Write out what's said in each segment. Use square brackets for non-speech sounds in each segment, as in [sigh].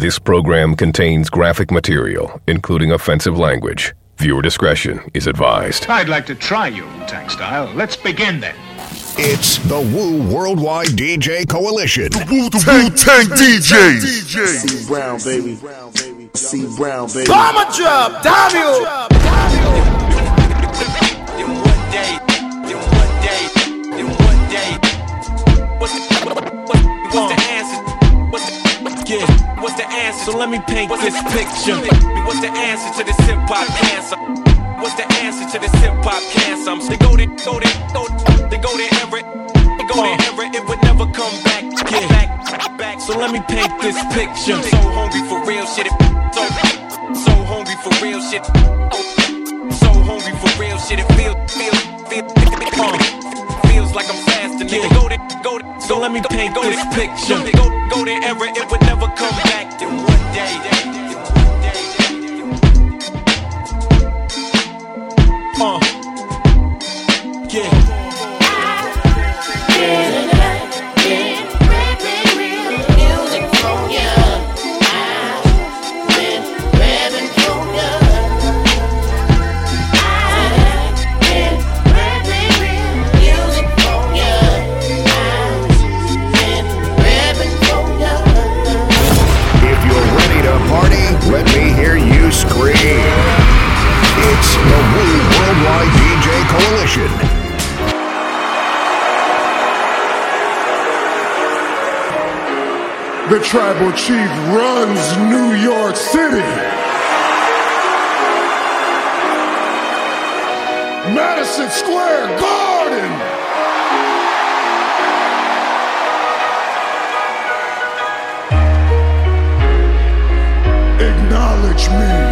This program contains graphic material, including offensive language. Viewer discretion is advised. I'd like to try your Wu-Tang style. Let's begin then. It's the Wu Worldwide DJ Coalition. The Wu Tang DJs. C Brown, baby. C Brown, baby. Bomber drop, W. What's the answer? What's the, yeah, what's the answer? So let me paint this picture. What's the answer to this hip hop cancer? What's the answer to this hip hop cancer? They go there, go there, go they go there, Everett. They go there, Everett. It would never come back. Yeah. Back, back. So let me paint this picture. So hungry for real shit. So, so hungry for real shit. Oh. So hungry for real shit. It feels, feels, feels, uh, feels like I'm fasting. Nigga, go there, go there. So let me paint go, this picture. Go, go there, Everett. It would never come back. Then one day. Uh, yeah. If The tribal chief runs New York City. Madison Square Garden. Acknowledge me.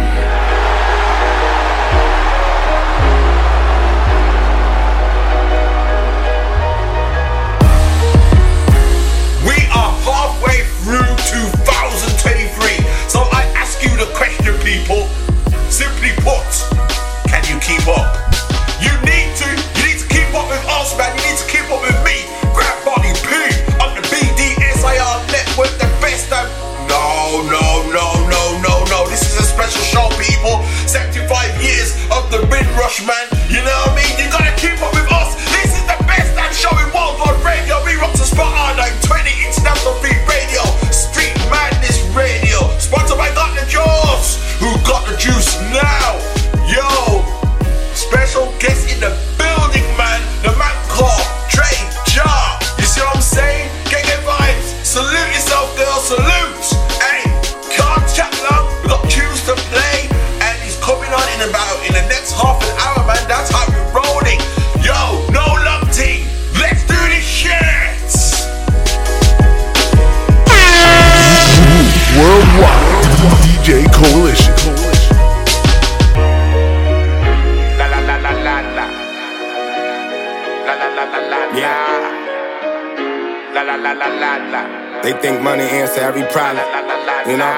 2023. So I ask you the question, people. Simply put, can you keep up? You need to. You need to keep up with us, man. You need to keep up with me. Grab Body P on the BDSIR network, the best of. No, no, no, no, no, no. This is a special show, people. 75 years of the Rin Rush, man. You know They think money answer every problem. You know?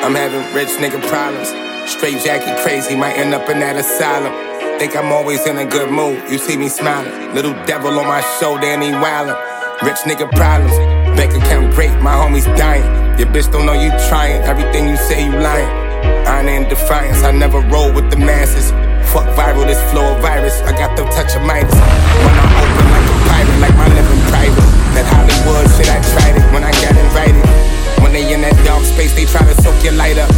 I'm having rich nigga problems. Straight Jackie crazy, might end up in that asylum. Think I'm always in a good mood. You see me smiling. Little devil on my shoulder and he wildin'. Rich nigga problems. Bank account great, my homies dying. Your bitch don't know you trying. Everything you say you lying. I ain't in defiance. I never roll with the masses. Fuck viral, this flow of virus. I got the touch of Midas. When I open like a pirate, like my living private. That Hollywood shit, I tried it when I got invited. When they in that dark space, they try to soak your light up.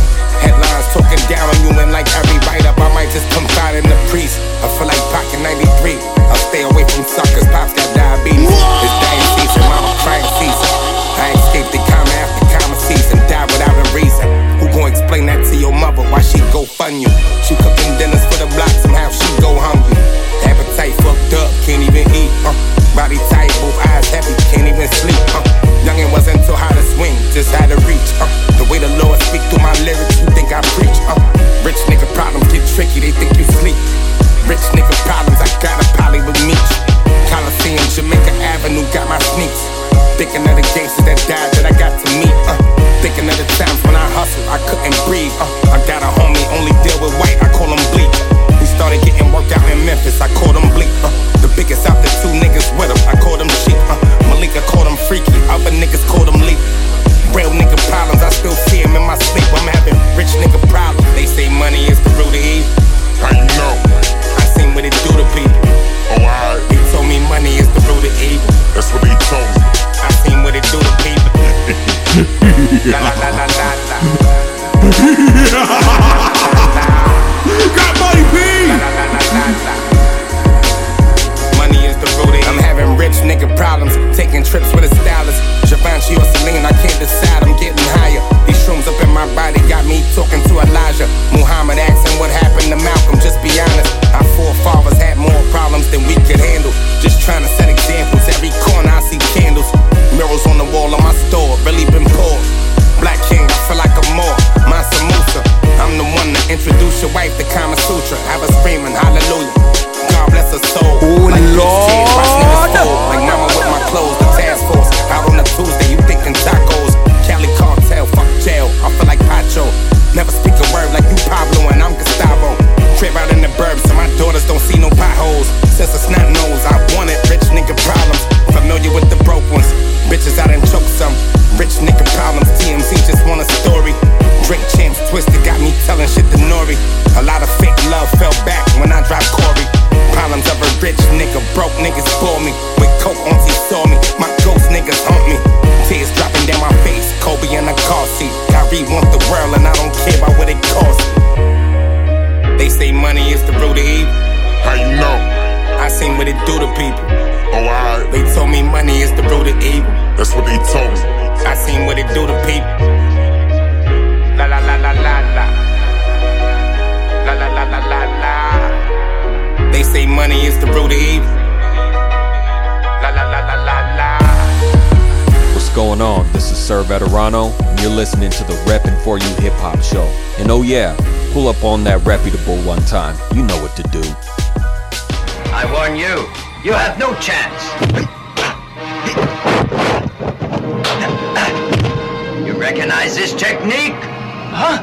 Headlines talking down on you and like every write up, I might just confide in the priest. I feel like Pocket 93. I'll stay away from suckers, Pops got diabetes. It's dying season, mama crying season. I escaped the comma after comma season, died without a reason. Who gon' explain that to your mother? Why she go fund you? She cooking dinners for the block, somehow she go hungry. Appetite fucked up, can't even eat. Uh. Body tight, both eyes heavy, can't even sleep. Uh. Youngin' wasn't too how to swing, just how to reach. Uh. The way the Lord speak through my lyrics, you think I preach. Uh. Rich nigga problems get tricky, they think you sleep. Rich nigga problems, I got a poly with me. Coliseum, Jamaica Avenue, got my sneaks. Thinking of the gangsters that died that I got to meet. Uh. Thinking of the times when I hustled, I couldn't breathe. Uh. I got a homie, only deal with white, I call him bleak started getting worked out in Memphis. I called him bleak. Uh, the biggest out the two niggas with him. I called him cheap. Uh, Malika called him freaky. Other niggas called him leap. Real nigga problems, I still see him in my sleep. I'm having rich nigga problems. They say money is the root of evil. I know. I seen what it do to people. Oh, I. They told me money is the root of evil. That's what they told me. I seen what it do to people. [laughs] la la la la la la. [laughs] Taking trips with a stylist. Givenchy or Celine, I can't decide. I'm getting higher. These shrooms up in my body got me talking to Elijah. Muhammad asking what happened to Malcolm. Just be honest. Our forefathers had more problems than we could handle. Just trying to set examples. Every corner I see candles. Mirrors on the wall of my store. Really been poor. Black King, I feel like a more. Mansa Musa. I'm the one to introduce your wife to Kama Sutra. Have her screaming hallelujah. God bless her soul. Oh, like Lord. Never speak a word like you Pablo and I'm Gustavo. Crib out in the burbs so my daughters don't see no potholes. Since a snot nose, I wanted rich nigga problems. Familiar with the broke ones. Bitches I done choke some. Rich nigga problems. TMZ just want a story. Drink champs twisted got me telling shit to Nori. A lot of fake love fell back when I dropped Corey. Problems of a rich nigga, broke niggas for me. With coke auntie saw me, my ghost niggas haunt me. Tears dropping down my face, Kobe in a car seat. Kyrie want the world and I don't care about what it costs. They say money is the root of evil. How you know? I seen what it do to people. Oh, alright. They told me money is the root of evil. That's what they told me. I seen what it do to people. La la la la la la. La la la la la la. They say money is the root of evil. Going on? This is Sir Veterano, and you're listening to the Reppin' For You Hip Hop Show. And oh yeah, pull up on that reputable one time. You know what to do. I warn you, you have no chance. You recognize this technique? Huh?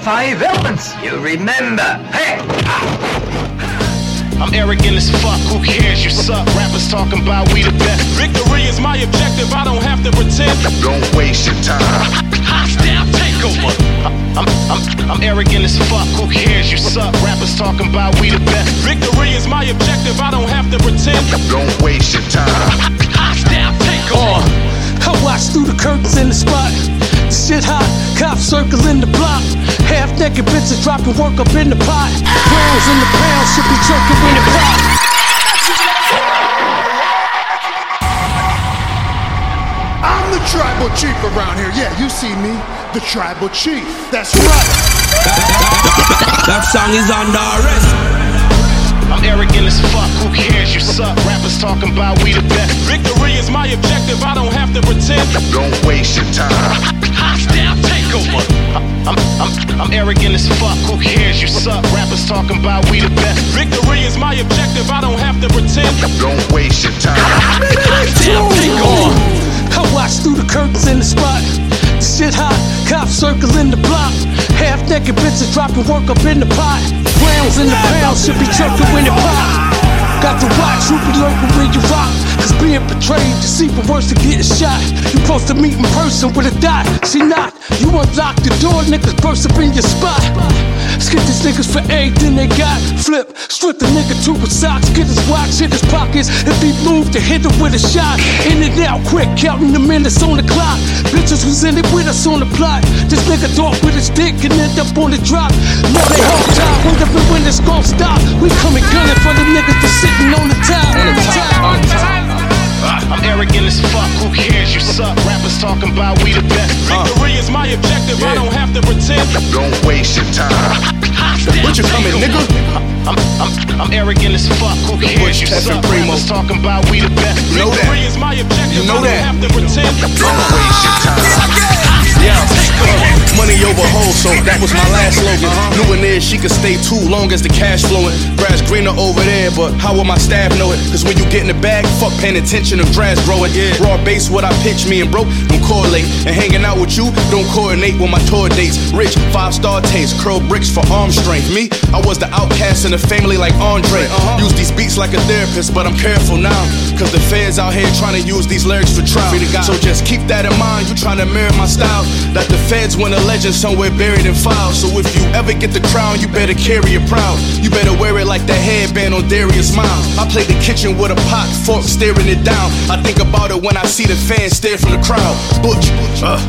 Five elements. You remember. Hey! I'm arrogant as fuck, who cares? You suck. Rappers talking about we the best. Victory is my objective, I don't have to pretend. Don't waste your time. Hostile takeover. I'm, I'm, I'm arrogant as fuck, who cares? You suck. Rappers talking about we the best. Victory is my objective, I don't have to pretend. Don't waste your time. Hostile takeover. Uh, I watch through the curtains in the spot. The shit hot, cops circling the block. Half naked bitches dropping work up in the pot. Rounds in the pound should be jerking in the pot. I'm the tribal chief around here. Yeah, you see me, the tribal chief. That's right. That song is under arrest. I'm arrogant as fuck, who cares? You suck. Rappers talking about we the best. Victory is my objective, I don't have to pretend. Don't waste your time. Hostile takeover. I'm, I'm, I'm arrogant as fuck, who cares? You suck. Rappers talking about we the best. Victory is my objective, I don't have to pretend. Don't waste your time. Hostile takeover. I watch through the curtains in the spot. The shit hot, cops circling the block. Half naked bitches dropping work up in the pot. Rounds in the pound should be jerking in the pot. Got to watch who be lurking when you rock. Cause being betrayed, deceiving worse than getting shot. You supposed to meet in person with a dot. See not, you unlock the door, niggas burst up in your spot. Skip these niggas for everything they got. Flip, strip the nigga to his socks, get his watch, hit his pockets. If he moved to hit him with a shot. In and out quick, counting the minutes on the clock. Bitches who's in it with us on the plot. This nigga talk with his dick and end up on the drop. Now they hold time, wondering when it's gon' stop. We coming gunning for the niggas that's sitting on the top. On the top, on the top. I'm arrogant as fuck, who cares? You suck. Rappers talking about we the best. Uh. Victory is my objective, I don't have to pretend. Don't waste your time. What you coming, nigga? I'm, I'm, I'm arrogant as fuck, who cares? You suck. Rappers talking about we the best. You know Victory that. is my objective, You know that. have to pretend. Don't waste your time. Yeah, uh, money over hoes, so that was my last slogan. Uh-huh. New one is she could stay too long as the cash flowing. Grass greener over there, but how will my staff know it? Cause when you get in the bag, fuck paying attention to grass growing. Raw base, what I pitch, me and broke, don't correlate. And hanging out with you, don't coordinate with my tour dates. Rich, five star taste, curl bricks for arm strength. Me, I was the outcast in the family like Andre. Uh-huh. Use these beats like a therapist, but I'm careful now. Cause the feds out here trying to use these lyrics for trial. So just keep that in mind, you trying to mirror my style. That the feds want a legend somewhere buried in files. So if you ever get the crown, you better carry it proud. You better wear it like the headband on Darius Miles. I play the kitchen with a pot, fork, staring it down. I think about it when I see the fans stare from the crowd. Butch, uh,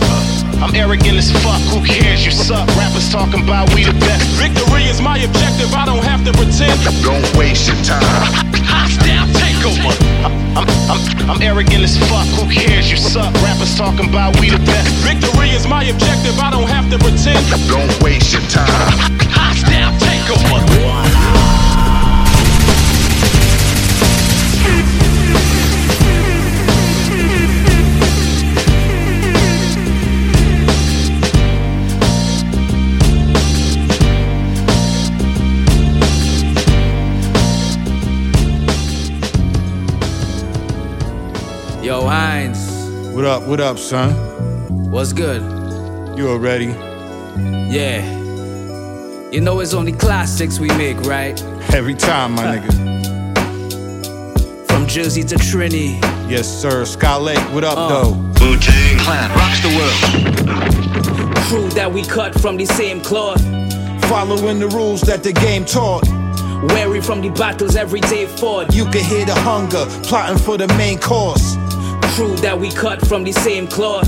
I'm arrogant as fuck, who cares? You suck. Rappers talking about we the best. Victory is my objective, I don't have to pretend. Don't waste your time. Hostile takeover. I'm, I'm, I'm arrogant as fuck, who cares? You suck. Rappers talking about we the best. Victory is my objective, I don't have to pretend. Don't waste your time. Hostile takeover. Yo, Hines. What up, what up, son? What's good? You already? Yeah. You know it's only classics we make, right? Every time, my nigga. From Jersey to Trini. Yes, sir. Sky Lake, what up, Uh. though? Wu Tang Clan rocks the world. Crew that we cut from the same cloth. Following the rules that the game taught. Wary from the battles every day fought. You can hear the hunger, plotting for the main course. Crew that we cut from the same cloth.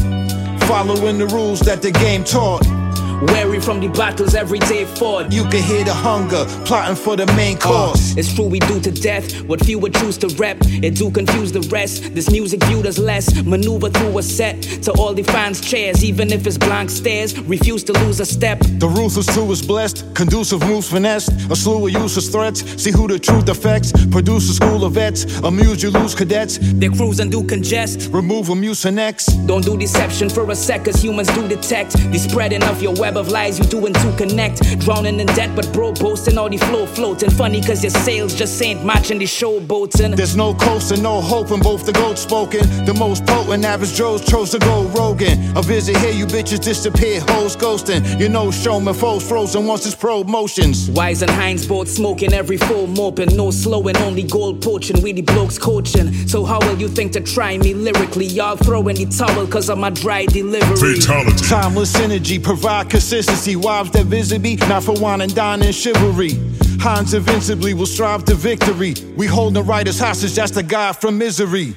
Following the rules that the game taught. Wary from the battles every day fought. You can hear the hunger, plotting for the main Uh, course. it's true we do to death what few would choose to rep. It do confuse the rest. This music viewed as less. Maneuver through a set to all the fans' chairs, even if it's blank stares. Refuse to lose a step. The ruthless two is blessed, conducive moves finessed, a slew of useless threats. See who the truth affects. Produce a school of vets, amuse you lose cadets. They cruise and do congest. Remove a mucinex. Don't do deception for a sec, cause humans do detect. The spreading of your web of lies you doing to connect. Drowning in debt, but bro boasting all the flow floating. Funny cause your sales just ain't matching the show boating. There's no coasting, no hope in both the goats spoken. The most potent average Joes chose to go Rogan. A visit here, you bitches disappear, hoes ghosting. You know, showman foes frozen once it's promotions. Wise and Hines both smoking every full moping. No slowing, only gold poaching. We the blokes coaching. So how will you think to try me lyrically? Y'all throwing the towel cause of my dry delivery. Timeless energy, provide consistency. Wives that visit me, not for wine and dine and chivalry. Hines invincibly will strive to victory. We holding writers hostage, that's the guy from misery.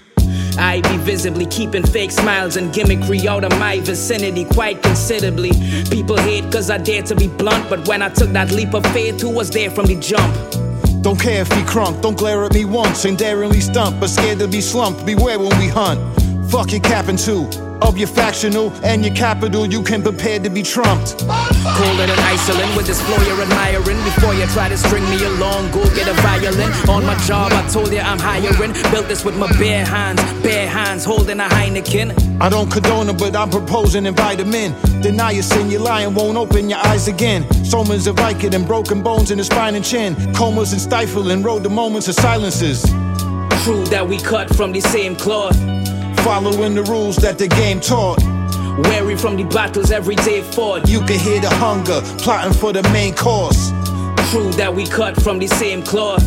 I be visibly keeping fake smiles and gimmickry out of my vicinity quite considerably. People hate cause I dare to be blunt, but when I took that leap of faith, who was there from the jump? Don't care if he crunk, don't glare at me once and daringly stump, but scared to be slumped. Beware when we hunt. Fuck your capping too. Of your factional and your capital, you can prepare to be trumped. Colder than Iceland with this flow you're admiring. Before you try to string me along, go get a violin. On my job, I told you I'm hiring. Built this with my bare hands, bare hands holding a Heineken. I don't condone it, but I'm proposing invite him in. Deny your sin, you're lying, won't open your eyes again. Somans of Viking and broken bones in the spine and chin. Comas and stifling, rode the moments of silences. True that we cut from the same cloth. Following the rules that the game taught. Wary from the battles every day fought. You can hear the hunger, plotting for the main course. Crew that we cut from the same cloth.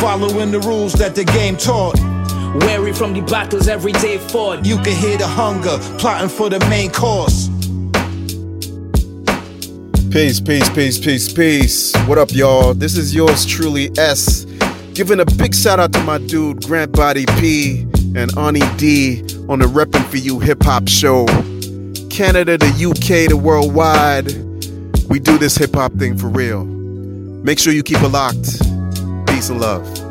Following the rules that the game taught. Wary from the battles every day fought. You can hear the hunger, plotting for the main course. Peace, peace, peace, peace, peace. What up, y'all? This is yours truly, S. Giving a big shout out to my dude, Grant Body P and Ani D on the Reppin' For You Hip Hop Show. Canada, the UK, the worldwide. We do this hip hop thing for real. Make sure you keep it locked. Peace and love.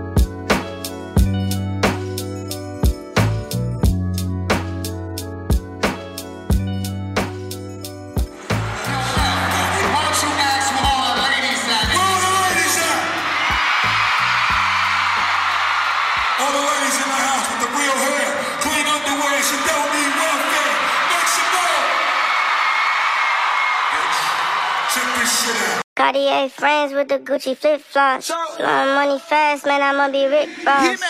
48 friends with the Gucci flip flops. Blowing money fast, man, I'ma be Rick Ross.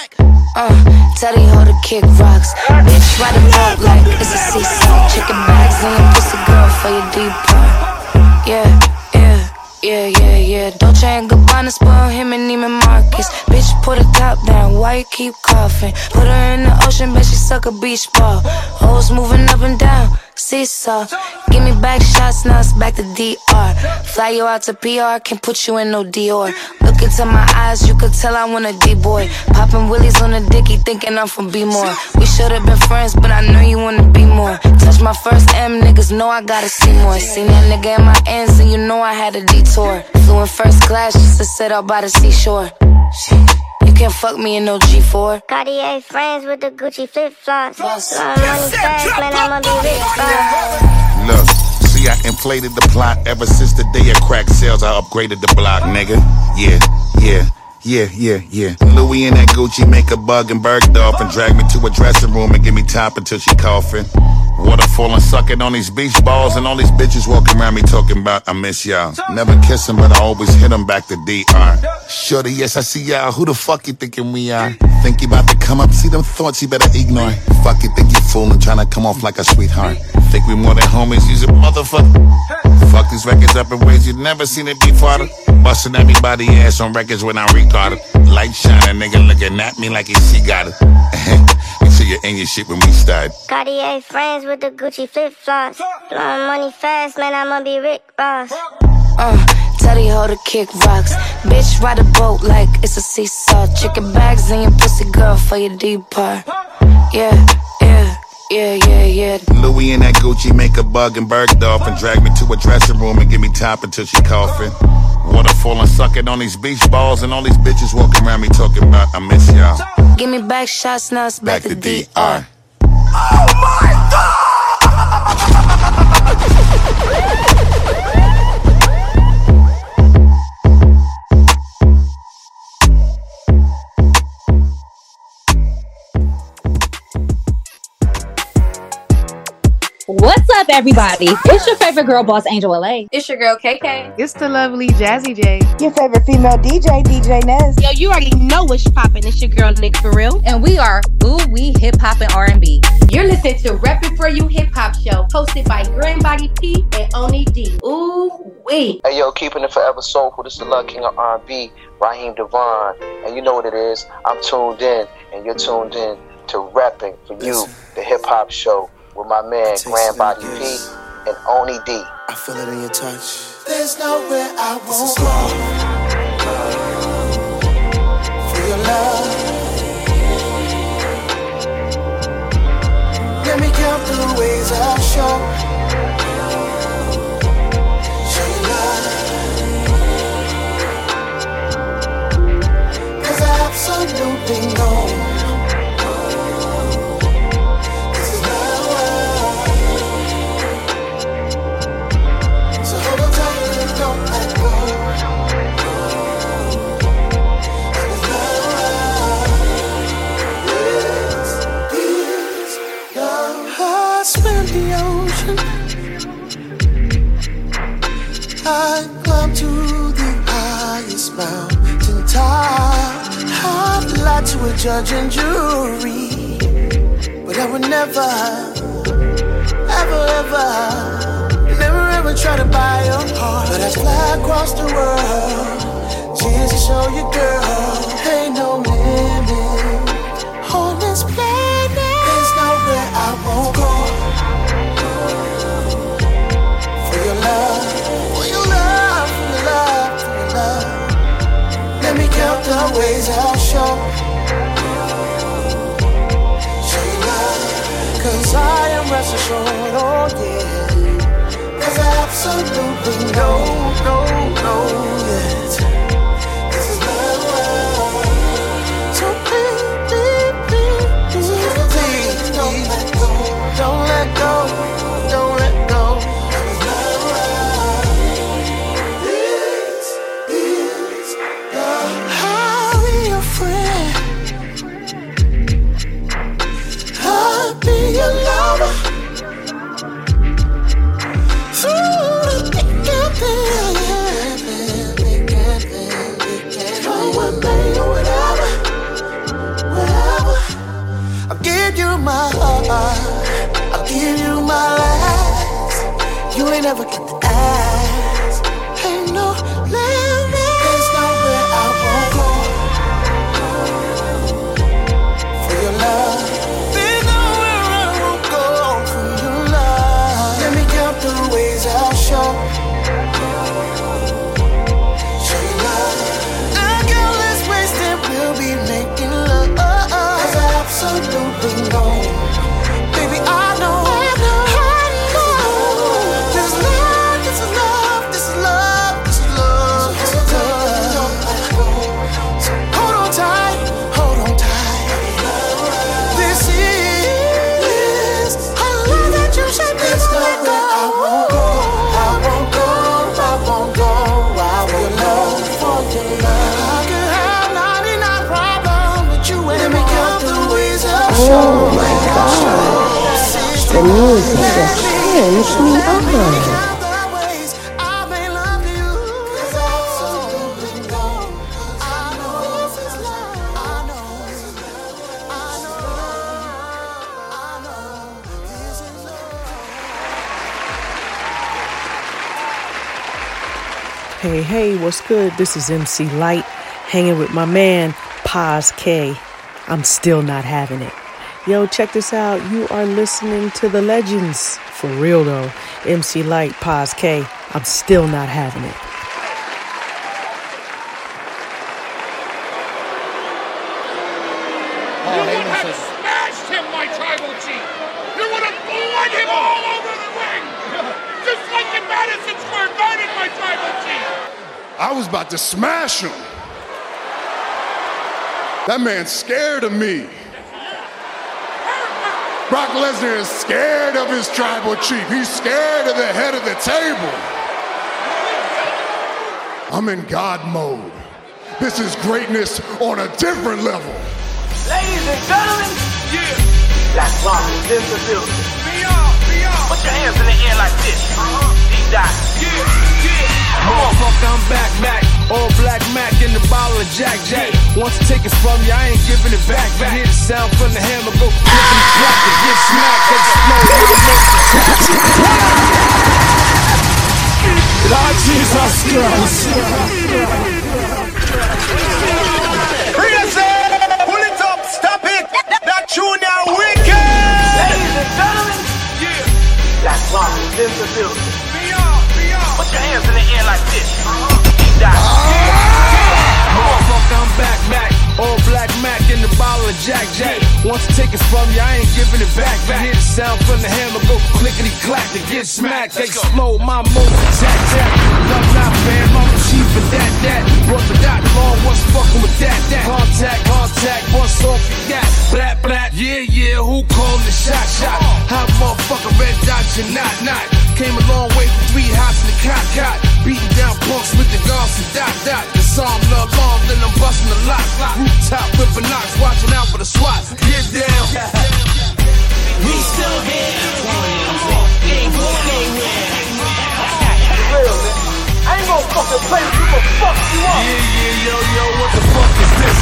Uh, tell the hoe to kick rocks. Bitch, ride the boat like it's a seesaw. Chicken bags in, your pussy girl for your deep part. Yeah yeah, yeah, yeah. Dolce and Gabbana spoil him and Neiman Marcus. Bitch, put her top down, why you keep coughing? Put her in the ocean, bet she suck a beach ball. Hoes moving up and down seesaw. Give me back shots, now it's back to DR. Fly you out to PR, can't put you in no Dior. Look into my eyes, you could tell I want a D-boy. Popping willies on the dicky, thinking I'm from B-more. We should've been friends, but I know you wanna be more. Touch my first M, niggas know I gotta see more. Seen that nigga in my ends, and you know I had a detour. Flew in first class just to sit out by the seashore. You can't fuck me in no G4. Cartier friends with the Gucci flip flops. Long money fast, man, I'ma be rich. Look, see, I inflated the plot ever since the day of crack sales. I upgraded the block, nigga. Yeah, yeah. Yeah, yeah, yeah. Louis and that Gucci make a bug and Bergdorf and drag me to a dressing room and give me top until she coughing. Waterfall and sucking on these beach balls and all these bitches walking around me talking about I miss y'all. Never kiss 'em, but I always hit 'em back to DR. Shorty, yes, I see y'all. Who the fuck you thinking we are? Think you about to come up, see them thoughts you better ignore. Fuck you, think you fooling, trying to come off like a sweetheart. Think we more than homies, use a motherfucker. Fuck these records up in ways you've never seen it before. Busting everybody ass on records when I record it. Light shining, nigga looking at me like he she got it. [laughs] Make sure you're in your shit when we start. Cartier friends with the Gucci flip flops. Blowing money fast, man, I'ma be Rick Ross. Uh, teddy hoe to kick rocks. Bitch, ride a boat like it's a seesaw. Chicken bags in your pussy, girl, for your deep part. Yeah, yeah, yeah, yeah, yeah. Louis and that Gucci make a bug and Bergdorf and drag me to a dressing room and give me top until she coughing. Waterfall and sucking on these beach balls and all these bitches walking around me talking about I miss y'all. Give me back shots, now it's back, Back to to DR. Oh DR. [laughs] What's up, everybody? It's your favorite girl boss, Angel LA. It's your girl KK. It's the lovely Jazzy J. Your favorite female DJ, DJ Nez. Yo, you already know what's poppin'. It's your girl Nick for real. And we are Ooh We Hip Hop and R&B. You're listening to Reppin' For You Hip Hop Show, hosted by Grand Body P and Oni D. Ooh wee. Hey yo, keeping it forever soulful. This is the Love King of R&B, Raheem DeVaughn, and you know what it is. I'm tuned in, and you're tuned in to Repping for You, the hip hop show with my man Grand Body P and Oni D. I feel it in your touch. There's nowhere I won't go for your love. Let me count the ways I'll show. Show you love. Cause I absolutely know. I climb to the highest mountain top. I've lied to a judge and jury, but I would never, ever, ever, never ever try to buy your heart. But I fly across the world just to show you, girl, the ways I'll show. Show you love, cause I am rest assured, oh yeah. Cause I absolutely know, know, know that last. You Oh my god. The music just turns me on. Hey, hey, what's good? This is MC Lyte hanging with my man, Paz K. I'm still not having it. Yo, check this out. You are listening to the legends. For real though. MC Lyte, Paz K. I'm still not having it. You would have smashed him, my tribal chief. You would have blown him all over the ring. [laughs] Just like in Madison Square Garden, my tribal chief. I was about to smash him. That man's scared of me. Brock Lesnar is scared of his tribal chief. He's scared of the head of the table. I'm in God mode. This is greatness on a different level. Ladies and gentlemen, yeah. Black Rock is in the building. Beyond, beyond. Put your hands in the air like this. Uh-huh. D-Dot. Yeah, yeah. Motherfucker, I'm back, Mac. All black Mac in the bottle of Jack Jack. Once take it from you, I ain't giving it back. You hear the sound from the hammer go clipping the crack and get smacked. Explode. Lord Jesus Christ. Eh? Pull it up. Stop it. Wicked. Ladies and gentlemen, yeah. Black Rock is Jack Jack. Once It from you, I ain't giving it back. You hear the sound from the hammer go clickety clack to get smacked. They Explode my motor, tack tack. Love not fam, I'm the chief that that. Brought the dot long, what's fucking with that that? Contact, contact, bust off your yacht. Blat blat, yeah yeah, who called the shot shot? Hot motherfucker, red dot, you not not. Came a long way from three hots in the cot cot. Beating down punks with the guns and dot dot. The song the alarm, then I'm busting the lock. Rooftop whipping knocks, watching out for the SWAT. Get down. We still here. Ain't going play with you, but fuck you up. Yeah, yeah, yo, yo, what the fuck is this?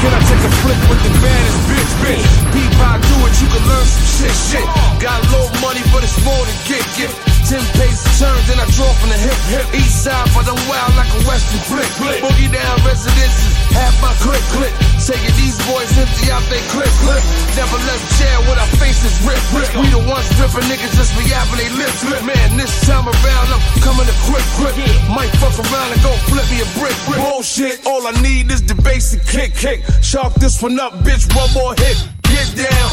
Can I take a flick with the baddest bitch, bitch? Peep, I do it, you can learn some shit, shit. Got a little money, but it's more than get, get. Ten paces turns, then I draw from the hip, hip. East side, but I'm wild like a western flick. Boogie down residences, half my click, click. Taking these boys empty out they clip, clip. Never left jail with our faces rip, rip. We the ones ripping niggas just reapping they lips, lip. Man, this time around I'm coming to quick, quick. Might fuck around and go flip me a brick, brick. Bullshit, all I need is the basic kick, kick. Shark this one up, bitch, one more hit. Get down.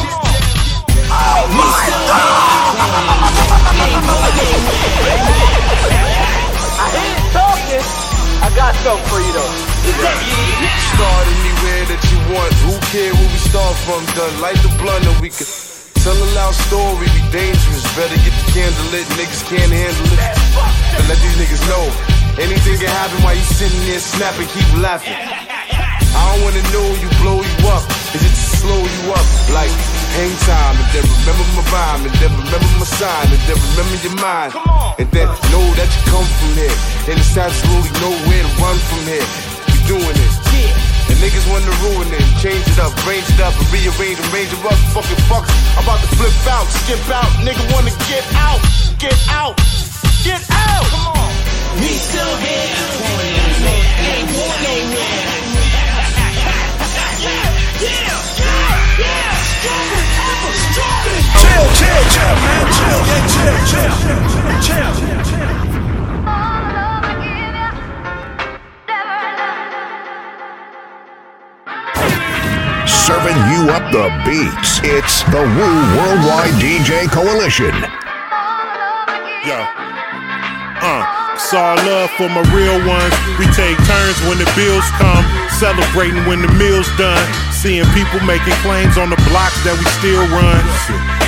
Oh my Talking. I got something for you though. Start anywhere that you want. Who care where we start from? Done light the blunt and we can tell a loud story. Be dangerous. Better get the candle lit. Niggas can't handle it. And let these niggas know anything can happen while you sitting there snapping, keep laughing. I don't wanna know you blow you up. Is it to slow you up? Like hang time and then remember my rhyme and then remember my sign and then remember your mind. And then know that you come from here. And it's absolutely nowhere to run from here. We doing it. And niggas wanna ruin it, change it up, range it up, and rearrange and range it up. Fucking fucks, I'm about to flip out, skip out. Nigga wanna get out, get out, get out. Come on. We still here. Ain't going nowhere. Yeah, yeah, Chill, chill, chill, man. Chill, yeah, chill, chill, chill. Serving you up the beats. It's the Wu Worldwide DJ Coalition. Uh, it's love for my real ones. We take turns when the bills come, celebrating when the meal's done. Seeing people making claims on the blocks that we still run.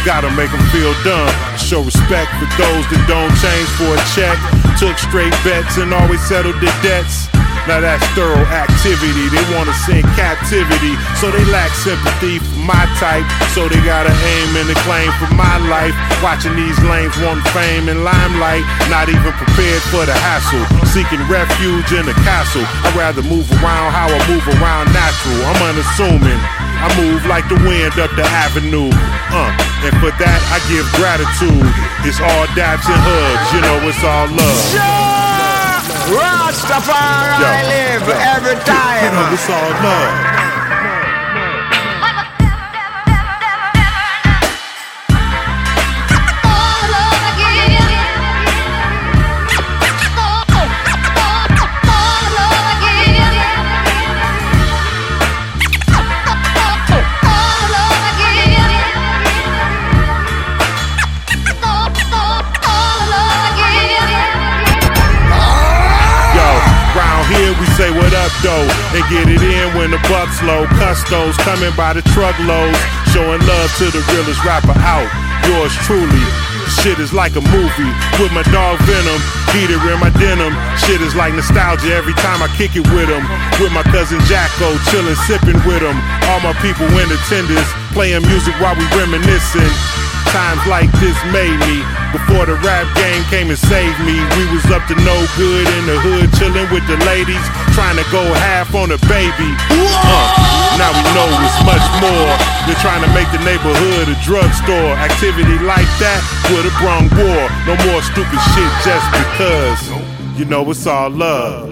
Gotta make them feel dumb. Show respect for those that don't change for a check. Took straight bets and always settled their debts. Now that's thorough activity. They wanna in captivity, so they lack sympathy for my type. So they gotta aim and a claim for my life. Watching these lanes want fame and limelight, not even prepared for the hassle. Seeking refuge in a castle. I'd rather move around how I move around natural. I'm unassuming. I move like the wind up the avenue. Uh, and for that I give gratitude. It's all daps and hugs, you know it's all love. Rastafari Yo, live every time. You know it's all love. And get it in when the bucks low. Custos coming by the truckloads, showing love to the realest rapper out. Yours truly. Shit is like a movie with my dog Venom, heater in my denim. Shit is like nostalgia every time I kick it with him. With my cousin Jacko, chillin', sippin' with him. All my people in attendance, playing music while we reminiscing. Times like this made me. Before the rap game came and saved me, we was up to no good in the hood, chillin' with the ladies, trying to go half on a baby. Uh, now we know it's much more than trying to make the neighborhood a drugstore. Activity like that would have brung war. No more stupid shit just because. You know it's all love.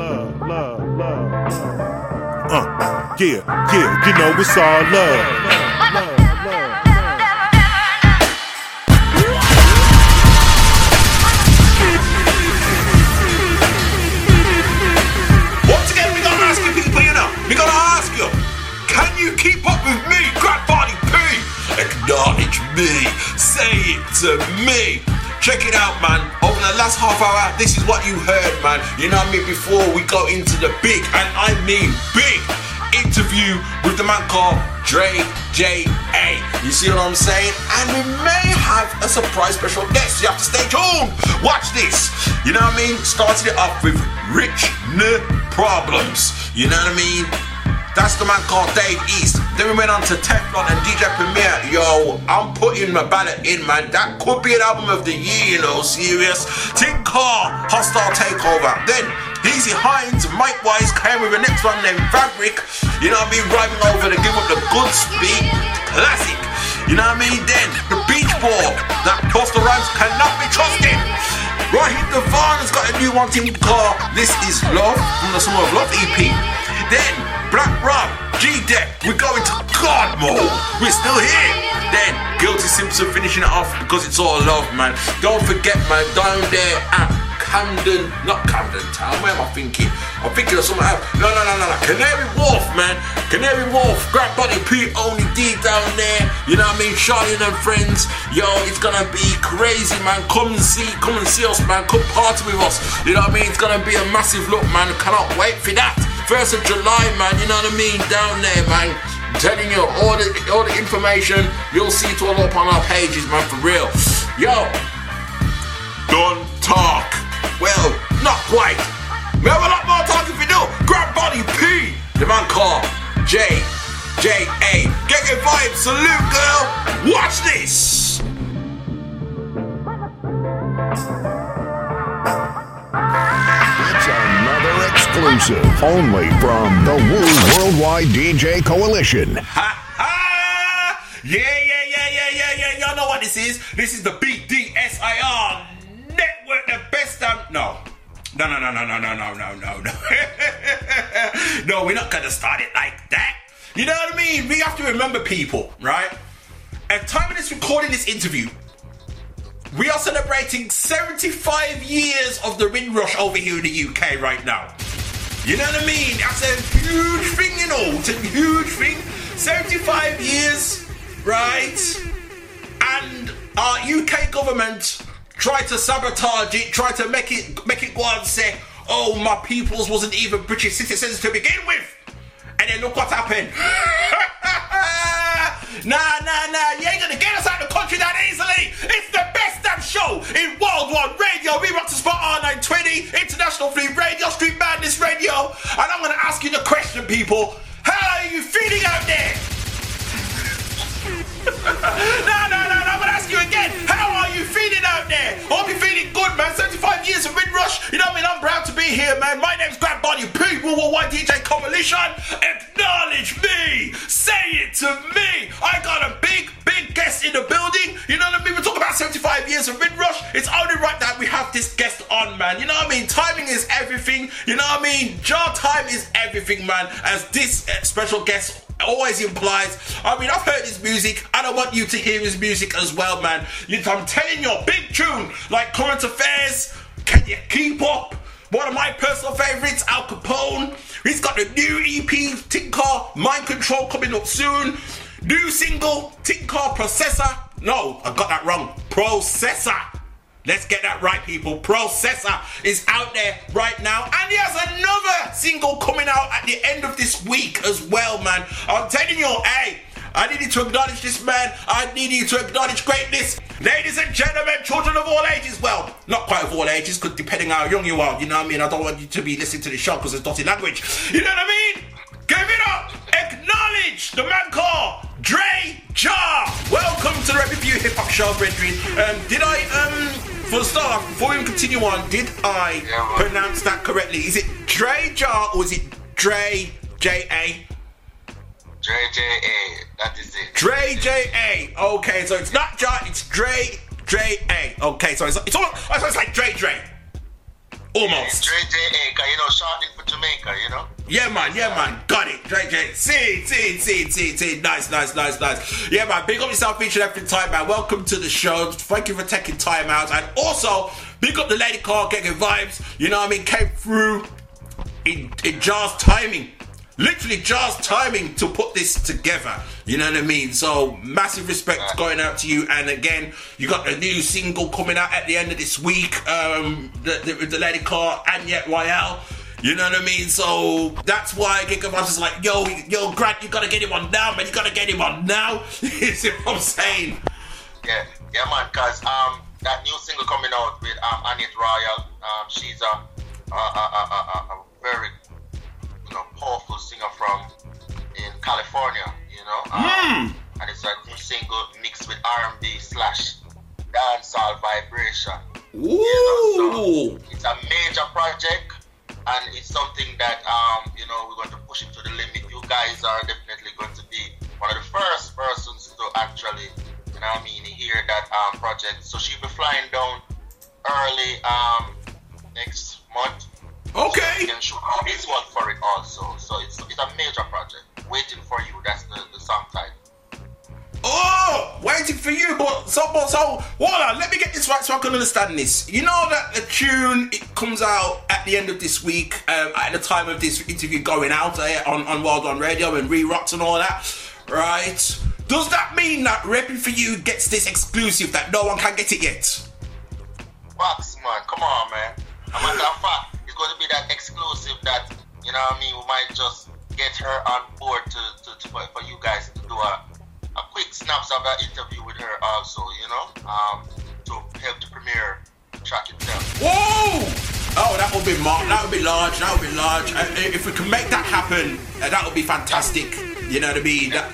Uh, yeah, yeah, you know it's all love. Acknowledge me, say it to me. Check it out, man. Over the last half hour, this is what you heard, man. You know what I mean? Before we go into the big, and I mean big, interview with the man called Dre J.A. You see what I'm saying? And we may have a surprise special guest. You have to stay tuned. Watch this. You know what I mean? Started it off with Rich N Problems. You know what I mean? That's the man called Dave East. Then we went on to Teflon and DJ Premier. Yo, I'm putting my ballot in, man. That could be an album of the year, you know, serious. Car, Hostile Takeover. Then Heezy Hines, Micwise came with the next one named Fabric. You know what I mean? Rhyming over to give up the good speed. Classic. You know what I mean? Then the Beach Ball. That Coastal Rhymes cannot be trusted. Raheem DeVaughn has got a new one team called This Is Love from the Summer of Love EP. Then Black Rob, G-Dep, we're going to God mode. We're still here. Then Guilty Simpson finishing it off because it's all love, man. Don't forget, man, down there at Camden, not Camden Town. Where am I thinking? I'm thinking of somewhere else. No, no, no, no, no. Canary Wharf, man. Canary Wharf. Grab Buddy P, only D down there. You know what I mean? Charlene and friends. Yo, it's gonna be crazy, man. Come and see, come and see us, man. Come party with us. You know what I mean? It's gonna be a massive look, man. Cannot wait for that. First of July, man. You know what I mean? Down there, man. I'm telling you, all the all the information you'll see it all up on our pages, man. For real. Yo, don't talk. Well, not quite. We have a lot more talk if you. Grab Body P. The man called J. J. A. Get your vibe. Salute, girl. Watch this. Another exclusive, only from the Wu Worldwide DJ Coalition. Ha ha! Yeah, yeah, yeah, yeah, yeah, yeah. Y'all know what this is. This is the BDSIR Network, the best um no. No, no, no, no, no, no, no, no, no, no. [laughs] no, we're not gonna start it like that. You know what I mean? We have to remember people, right? At time of this recording this interview, we are celebrating 75 years of the Windrush over here in the UK right now. You know what I mean? That's a huge thing, you know. It's a huge thing. 75 years, right? And our UK government tried to sabotage it, tried to make it make it go and say, oh, my peoples wasn't even British citizens to begin with. And then look what happened. [gasps] nah, nah, nah, you ain't gonna get us out of the country that easily. It's the best damn show in World One Radio. We rock to spot R920, International Free Radio, Street Madness Radio. And I'm gonna ask you the question, people. How are you feeling out there? no, no, no, you again. How are you feeling out there? Hope you're feeling good, man. 75 years of Windrush. You know what I mean? I'm proud to be here, man. My name's Grant Body P, Worldwide DJ Coalition. Acknowledge me. Say it to me. I got a big, big guest in the building. You know what I mean? We talk about 75 years of Windrush. It's only right that we have this guest on, man. You know what I mean? Timing is everything. You know what I mean? Jar time is everything, man. As this uh, special guest always implies. I mean, I've heard his music, and I want you to hear his music as well, man. I'm telling you, big tune like Current Affairs. Can you keep up? One of my personal favorites, Al Capone. He's got a new EP, Tinker Mind Control, coming up soon. New single, Tinker Processor. No, I got that wrong. Processor. Let's get that right, people. Processor is out there right now, and he has another single coming out at the end of this week as well, man. I'm telling you, hey, I need you to acknowledge this man. I need you to acknowledge greatness. Ladies and gentlemen, children of all ages. Well, not quite of all ages, because depending on how young you are, you know what I mean? I don't want you to be listening to the show because it's dotty language. You know what I mean? Give it up! Acknowledge the man called Dre Jar! Welcome to the Rep Review Hip Hop Show, brethren. Um, did I, um, for the start, before we continue on, did I Yeah, pronounce that correctly? Is it Dre Jar or is it Dre J A? JJA, that is it. Dre J A. Okay, so it's not Jar, it's Dre J A. Okay, so it's it's so it's like Dre Dre. Almost. JJA, cause you know, shortening for Jamaica, you know? Yeah, man, yeah, man. Got it. Dre J. See, see, see, see, see. Nice, nice, nice, nice. Yeah, man. Big up yourself each and every time, man. Welcome to the show. Thank you for taking time out. And also, big up the lady car, Giga Vibes. You know what I mean? Came through in, in Jar's timing. Literally just timing to put this together. You know what I mean? So massive respect going out to you. And again, you got a new single coming out at the end of this week. Um, the, the, the lady car Annyett Royale. You know what I mean? So that's why Giga is like, yo, yo, Grant, you gotta get him on now, man. You gotta get him on now. [laughs] you see what I'm saying? Yeah, yeah, man. Cause um, that new single coming out with um Annyett Royale, um, she's a, a, a, a, a very you know powerful singer from in California, you know. Um, And it's a new single mixed with R&B slash dancehall vibration. Ooh. It's a major project, and it's something that um, you know we're going to push it to the limit. You guys are definitely going to be one of the first persons to actually, you know, I mean, hear that um, project. So she'll be flying down early um, next month. Okay. This one for it also. So it's it's a major project waiting for you. That's the, the song title. Oh, waiting for you, but so, but so, hold on, let me get this right so I can understand this. You know that the tune it comes out at the end of this week, um, at the time of this interview going out uh, on on World on Radio and Re Rocks and all that, right? Does that mean that Repping for You gets this exclusive that no one can get it yet? Fox, man, come on, man. A fact, it's going to be that exclusive that, you know what I mean, we might just get her on board to, to, to for you guys to do a, a quick snaps of that interview with her also, you know, um, to help the premiere track itself. Whoa! Oh, that would be mar- that would be large. That would be large. Uh, if we can make that happen, uh, that would be fantastic. You know what I mean? That,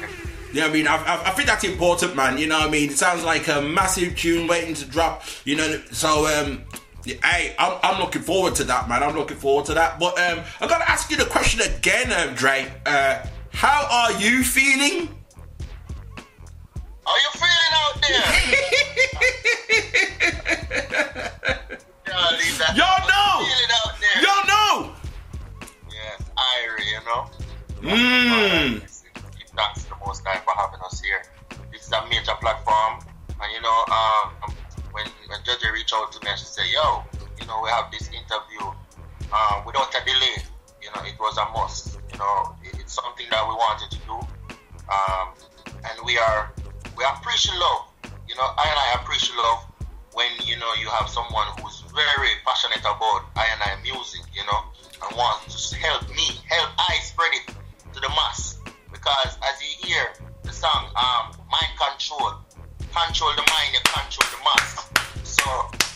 you know what I mean? I, I, I think that's important, man. You know what I mean? It sounds like a massive tune waiting to drop. You know, so um, hey, I'm, I'm looking forward to that, man. I'm looking forward to that. But um, I gotta ask you the question again, um, Dre. Uh, how are you feeling? How you feeling out there? [laughs] yeah, leave that. Y'all know. Feeling out there. Y'all know. Yes, Irie, you know. Mmm. Thanks to the most time for having us here. This is a major platform, and you know, um, when when Judge reached out to me, and she said, "Yo, you know, we have this interview um, without a delay. You know, it was a must. You know, it- it's something that we wanted to do. Um, and we are we appreciate love. You know, I and I appreciate love when you know you have someone who's very passionate about I and I music. You know, and wants to help me, help I spread it to the mass. Because as you hear the song, um, mind control, control the mind, you control the mass. So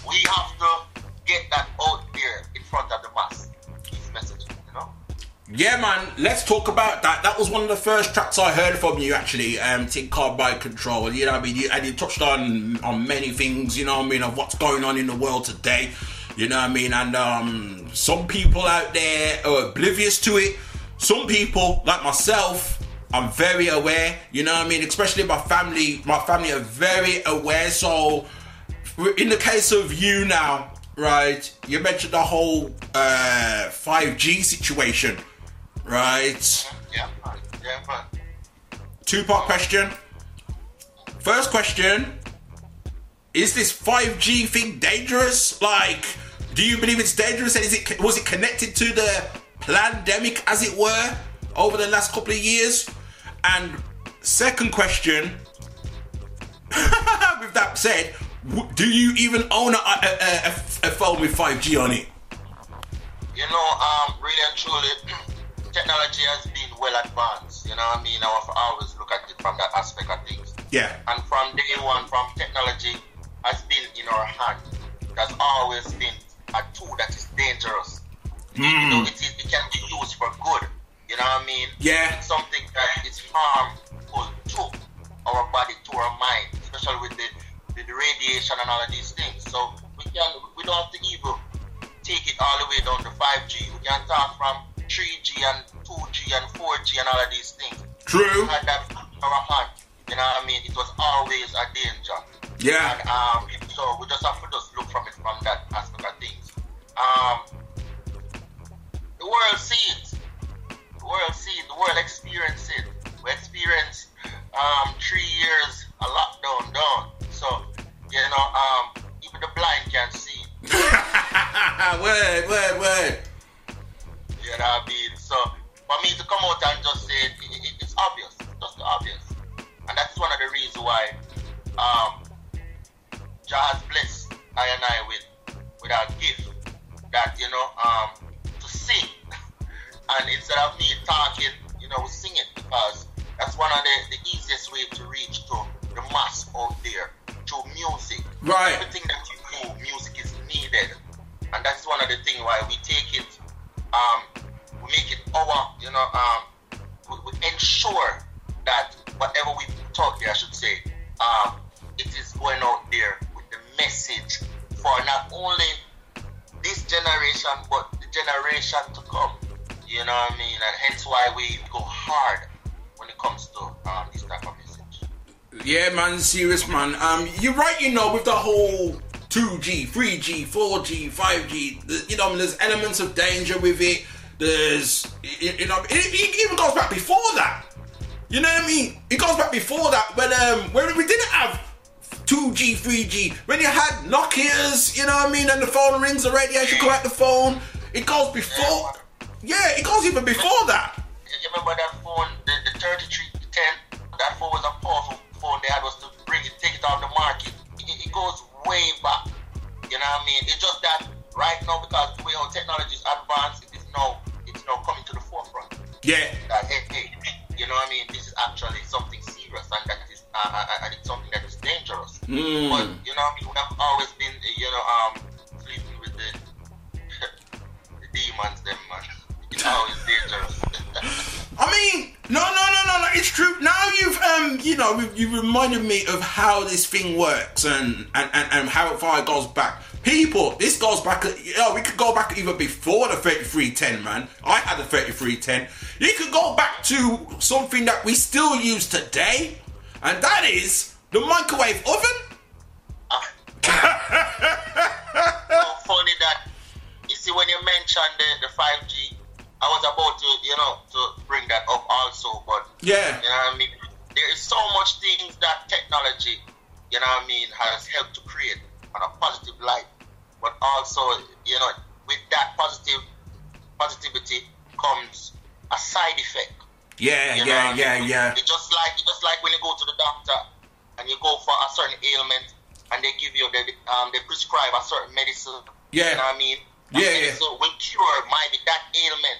we have to get that out there in front of the mass. Message, you know. Yeah, man. Let's talk about that. That was one of the first tracks I heard from you, actually. Um, Think Carbide Control. You know, I mean, you, and you touched on on many things. You know, I mean, of what's going on in the world today. You know, I mean, and um, some people out there are oblivious to it. Some people, like myself, I'm very aware. You know, what I mean, especially my family. My family are very aware. So, in the case of you now, right? You mentioned the whole uh, 5G situation, right? Yeah. Yeah, man. Two part question. First question Is this 5G thing dangerous? Like, do you believe it's dangerous? And is it was it connected to the pandemic, as it were, over the last couple of years? And second question, [laughs] with that said, do you even own a, a, a, a phone with 5G on it? You know, um, really and truly, [clears throat] technology has been well advanced. You know what I mean? I have always look at it from that aspect of things. Yeah. And from day one, from technology has been in our hand. It has always been a tool that is dangerous. You know, it, is, it can be used for good. You know what I mean? Yeah. It's something that is harmful to our body, to our mind, especially with the, the, the radiation and all of these things. So we can we don't have to even take it all the way down to 5G. We can talk from 3G and 2G and 4G and all of these things. True. We had that our hand. You know what I mean? It was always a danger. Yeah. And um, so we just have to just look from it from that aspect of things. Um, the world sees. The world sees it. The world experience it. We experience um, three years a lockdown down. So you know, um, even the blind can see. [laughs] word, word, word. You know what I mean? So for me to come out and just say it, it, it's obvious, just obvious, and that's one of the reasons why um, Jah has blessed I and I with with our gift that you know um, and instead of me talking, you know, we sing it because that's one of the, the easiest way to reach to the mass out there through music. Right. Everything that you do, music is needed, and that's one of the things why we take it, um, we make it our, you know, um, we, we ensure that whatever we put out there, I should say, um, it is going out there with the message for not only this generation but the generation to come. You know what I mean? And hence why we go hard when it comes to um, this type of message. Yeah, man, serious man. Um, you're right. You know, with the whole 2G, 3G, 4G, 5G, the- you know, there's elements of danger with it. There's, you you know, it, it even goes back before that. You know what I mean? It goes back before that when um when we didn't have 2G, 3G, when you had Nokia's, you know what I mean, and the phone rings, the radiation come out the phone. It goes before. Yeah, it goes even before that. You remember that phone, the, the 3310? That phone was a powerful phone they had was to bring it, take it off the market. It, it goes way back. You know what I mean? It's just that right now because the way our technology is advanced, it is now it's now coming to the forefront. Yeah. That hey, hey, you know what I mean? This is actually something serious and that is uh, uh, and it's something that is dangerous. Mm. But you know, I mean, we have always been you know um sleeping with the [laughs] the demons, them man. I mean, no, no, no, no, no. It's true. Now you've, um, you know, you reminded me of how this thing works and and, and, and how far it goes back. People, this goes back. You know, we could go back even before the thirty three ten, man. I had three ten. You could go back to something that we still use today, and that is the microwave oven. [laughs] so funny that you see when you mentioned the, the 5G, I was about to, you know, to bring that up also, but Yeah. you know what I mean? There is so much things that technology, you know what I mean, has helped to create on a positive light. But also, you know, with that positive positivity comes a side effect. Yeah, You know yeah, yeah, yeah. It's just like it's just like when you go to the doctor and you go for a certain ailment, and they give you the um they prescribe a certain medicine. Yeah. You know what I mean? Yeah, That yeah. medicine will cure maybe that ailment,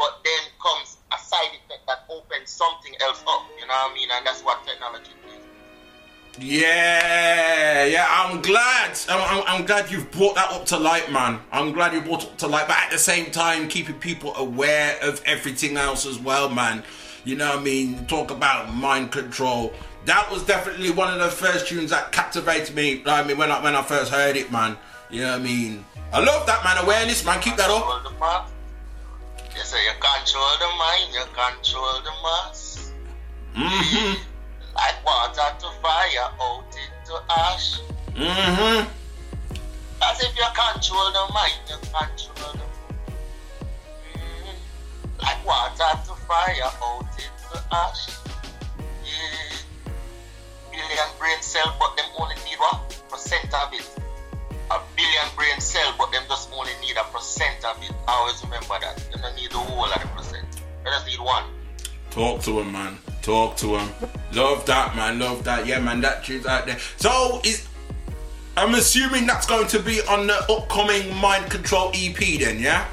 but then comes a side effect that opens something else up. You know what I mean? And that's what technology is. Yeah, yeah. I'm glad. I'm, I'm, I'm glad you've brought that up to light, man. I'm glad you brought it up to light, but at the same time, keeping people aware of everything else as well, man. You know what I mean? Talk about mind control. That was definitely one of the first tunes that captivated me. I mean, when I when I first heard it, man. You know what I mean? I love that, man. Awareness, man. Keep that up. You say you control the mind, you control the mass. Mm-hmm. Like water to fire, out into ash. Mm-hmm. As if you control the mind, you control the Mhm. Like water to fire, out into ash. Yeah. Billion brain cell, but them only need what? Percent of it. A billion brain cell, but them just only need a percent of it. I always remember that. You don't need the whole of the percent. You just need one. Talk to him, man. Talk to him. Love that, man. Love that. Yeah, man. That tune's out there. So is I'm assuming that's going to be on the upcoming Mind Control EP, then, yeah?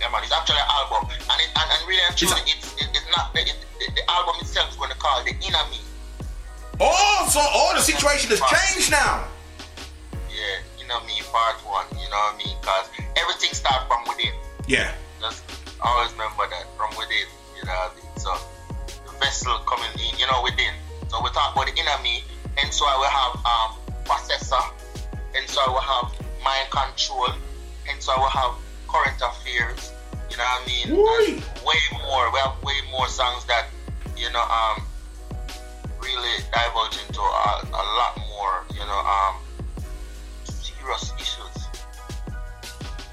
Yeah, man, it's actually an album, and it, and, and really and truly, it's it, it's not the, it, the, album itself is going to call it the Inner Me. Oh, so oh, the situation has changed now. Yeah, Inner Me Part One. You know what I mean? Because everything starts from within. Yeah. Just always remember that from within. You know what I mean? So the vessel coming in, you know, within. So we talk about the inner me, and so I will have um processor, and so I will have mind control, and so I will have current affairs. You know what I mean? And way more. We have way more songs that you know um really divulge into a, a lot more. You know um serious issues.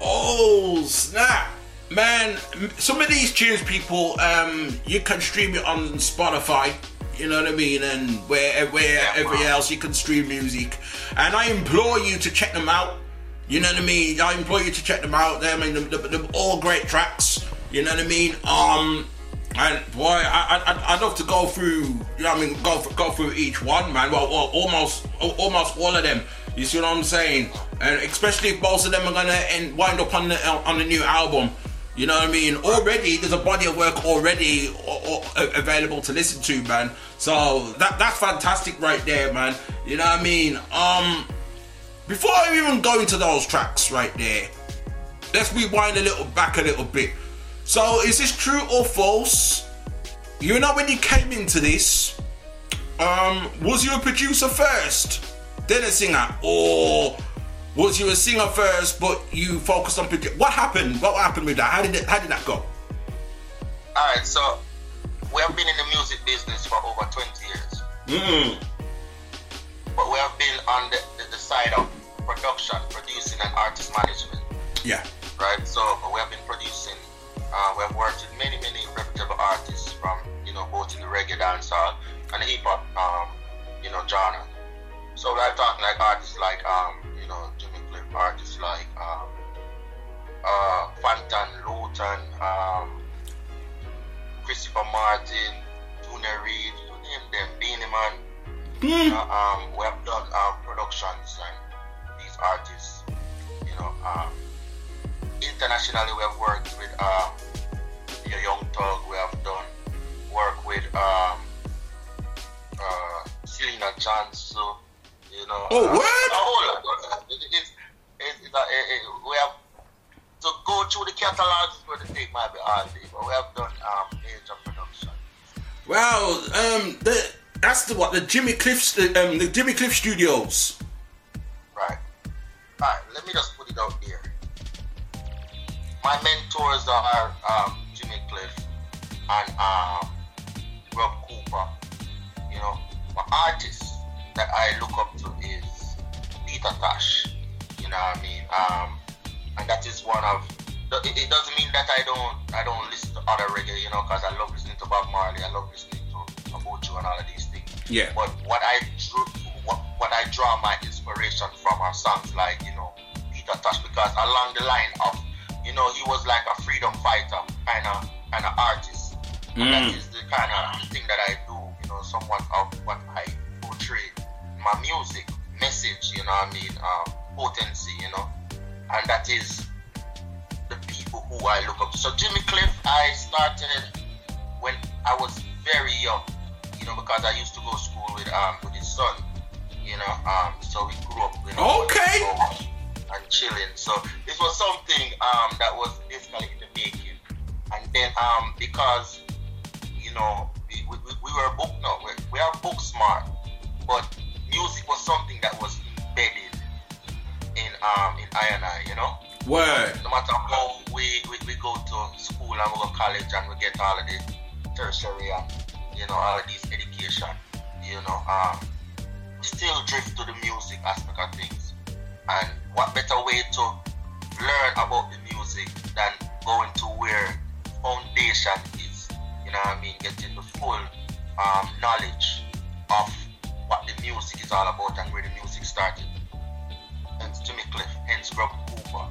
Oh snap, man! Some of these tunes, people, um, you can stream it on Spotify. You know what I mean, and where wherever else you can stream music. And I implore you to check them out. You know what I mean? I implore you to check them out. They, I mean, they're, they're, they're all great tracks. You know what I mean? Um, and boy, I, I, I'd- I'd love to go through. You know what I mean? Go go through each one, man. Well, well, almost almost all of them. You see what I'm saying? And especially if most of them are gonna end, wind up on the on the new album. You know what I mean? Already, there's a body of work already o- o- available to listen to, man. So that that's fantastic right there, man. You know what I mean? Um, before I even go into those tracks right there, let's rewind a little back a little bit. So, is this true or false? You know, when you came into this, um, was you a producer first, then a singer, or was you a singer first, but you focused on What happened? What happened with that? How did it? How did that go? Alright, so we have been in the music business for over 20 years. Mm. But we have been on the, the, the side of production, producing and artist management, Yeah. right? So we have been producing, uh, we have worked with many, many reputable artists from, you know, both in the reggae dancehall and hip hop, um, you know, genre. So we're talking like artists like, um, you know, Jimmy Cliff, artists like, um, uh, Fantan Luton, um, Christopher Martin, Junior Reid, you name them, Beenie Man. Uh, um, we have done um, productions and these artists, you know, um, internationally we have worked with um, your Young Thug, we have done work with um, uh, Selena Johnson, you know. Oh, uh, what? A whole lot. It- it's, uh, it- it- we have to go through the catalogs going to take might be hard, but we have done um, major production. Well, um, the, that's the what the Jimmy Cliff, st- um, the Jimmy Cliff Studios. Right. Alright, let me just put it out there. My mentors are um, Jimmy Cliff and um, Grub Cooper. You know, my artist that I look up to is Peter Tosh. You know what I mean? Um, and that is one of. It, it doesn't mean that I don't I don't listen to other reggae, you know, because I love listening to Bob Marley. I love listening to Abuju and all of these things. Yeah. But what I drew, what, what I draw my inspiration from are songs like you know Peter Tosh because along the line of you know he was like a freedom fighter kind of kind of artist. And that Mm. is the kind of thing that I do. You know, somewhat of what I my music message, you know what I mean, um, potency, you know, and that is the people who I look up to. So Jimmy Cliff, I started when I was very young, you know, because I used to go to school with um with his son, you know, um, so we grew up with Okay. and chilling. So this was something um that was basically in the making, and then um because you know we, we, we were book no we, we are book smart, but music was something that was embedded in um in I and I, you know. Word. No matter how we, we, we go to school and we go to college and we get all of the tertiary and you know all of these education, you know, um, we still drift to the music aspect of things. And what better way to learn about the music than going to where foundation is, you know what I mean, getting the full um, knowledge of what the music is all about and where the music started. Hence Jimmy Cliff, hence Grub Cooper.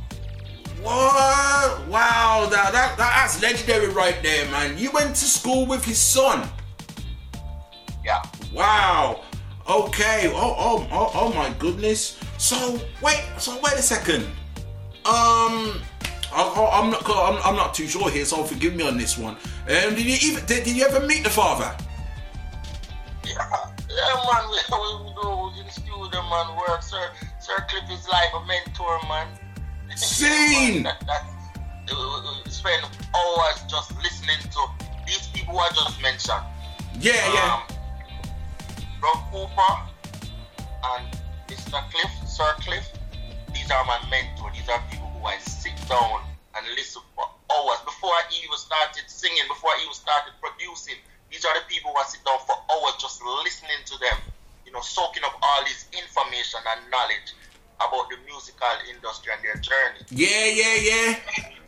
What? Wow, that, that that's legendary right there, man. You went to school with his son. Yeah. Wow. Okay. Oh, oh, oh, oh my goodness. So wait. So wait a second. Um, I, am not. I'm, I'm not too sure here. So forgive me on this one. Um, did you even did, did you ever meet the father? Yeah, man, we, [laughs] we go in the studio, man, work. Sir, Sir Cliff is like a mentor, man. Scene! [laughs] that, that, we, we- we spend hours just listening to these people who I just mentioned. Yeah, yeah. Um, Grub Cooper and Mr. Cliff, Sir Cliff. These are my mentor. These are people who I sit down and listen for hours before I even started singing, before I even started producing. These are the people who I sit down for hours just listening to them, you know, soaking up all this information and knowledge about the musical industry and their journey. Yeah, yeah, yeah.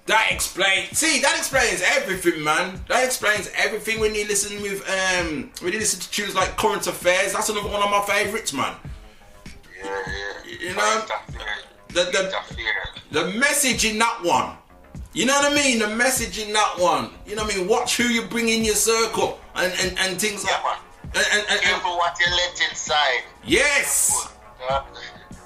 That explains. See, that explains everything, man. That explains everything when you listen with um when you listen to tunes like Current Affairs. That's another one of my favorites, man. Yeah, yeah. You know, the the the message in that one. You know what I mean? The message in that one. You know what I mean? Watch who you bring in your circle and and, and things like. And, and, and, Careful what you let inside. Yes.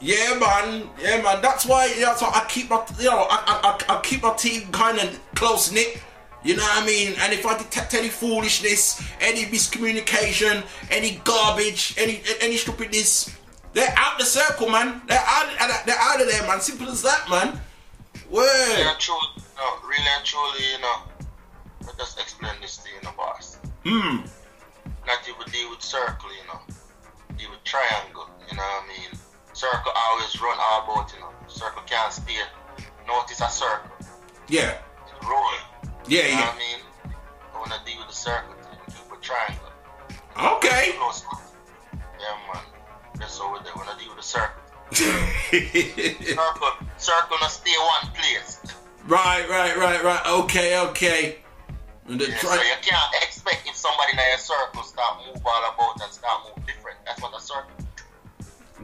Yeah, man. Yeah, man. That's why. That's why I keep my, you know, I, I, I, keep my team kind of close knit. You know what I mean? And if I detect any foolishness, any miscommunication, any garbage, any any stupidness, they're out the circle, man. They're out. They're out of there, man. Simple as that, man. Word. and truly, no, really and truly, you know, I just explain this to you, you know, boss. Hmm. Not even deal with circle, you know, deal with triangle, you know what I mean? Circle always run all about, you know, circle can't stay. Notice a circle, Yeah. it's rolling. Yeah, you know yeah. what I mean? I want to deal with the circle, keep a triangle. Okay. Close. Yeah, man. That's what we do. I deal with the circle. [laughs] circle, circle, not stay one place. Right, right, right, right. Okay, okay. And Yeah, so you can't expect if somebody in your circle start move all about and start move different. That's what a circle.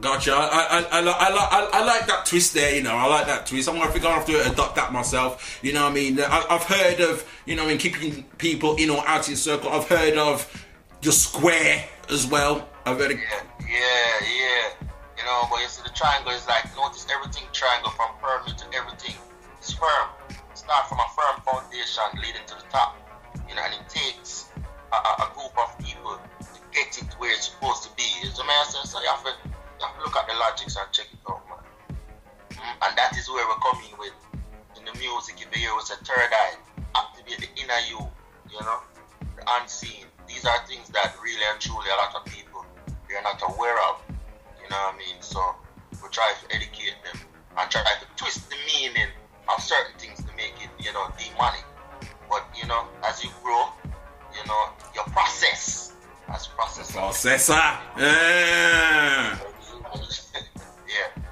Gotcha. I I, I, I, I, I, I like that twist there. You know, I like that twist. I'm gonna think I have to adopt that myself. You know, what I mean, I, I've heard of you know, in keeping people in or out of your circle. I've heard of the square as well. I've heard. Of, Yeah, yeah. You know, but you see the triangle is like notice everything triangle from pyramid to everything. It's firm. Start from a firm foundation leading to the top. You know, and it takes a, a, group of people to get it where it's supposed to be. So, man, so, so you, have to, you have to look at the logics and check it out, man. Mm, And that is where we're coming with in the music. If you hear a third eye, activate the inner you, you know, the unseen. These are things that really and truly a lot of people they're not aware of. You know what I mean? So we try to educate them and try to twist the meaning of certain things to make it, you know, demonic. But you know, as you grow, you know, your process as process. Processor. Yeah. [laughs] yeah.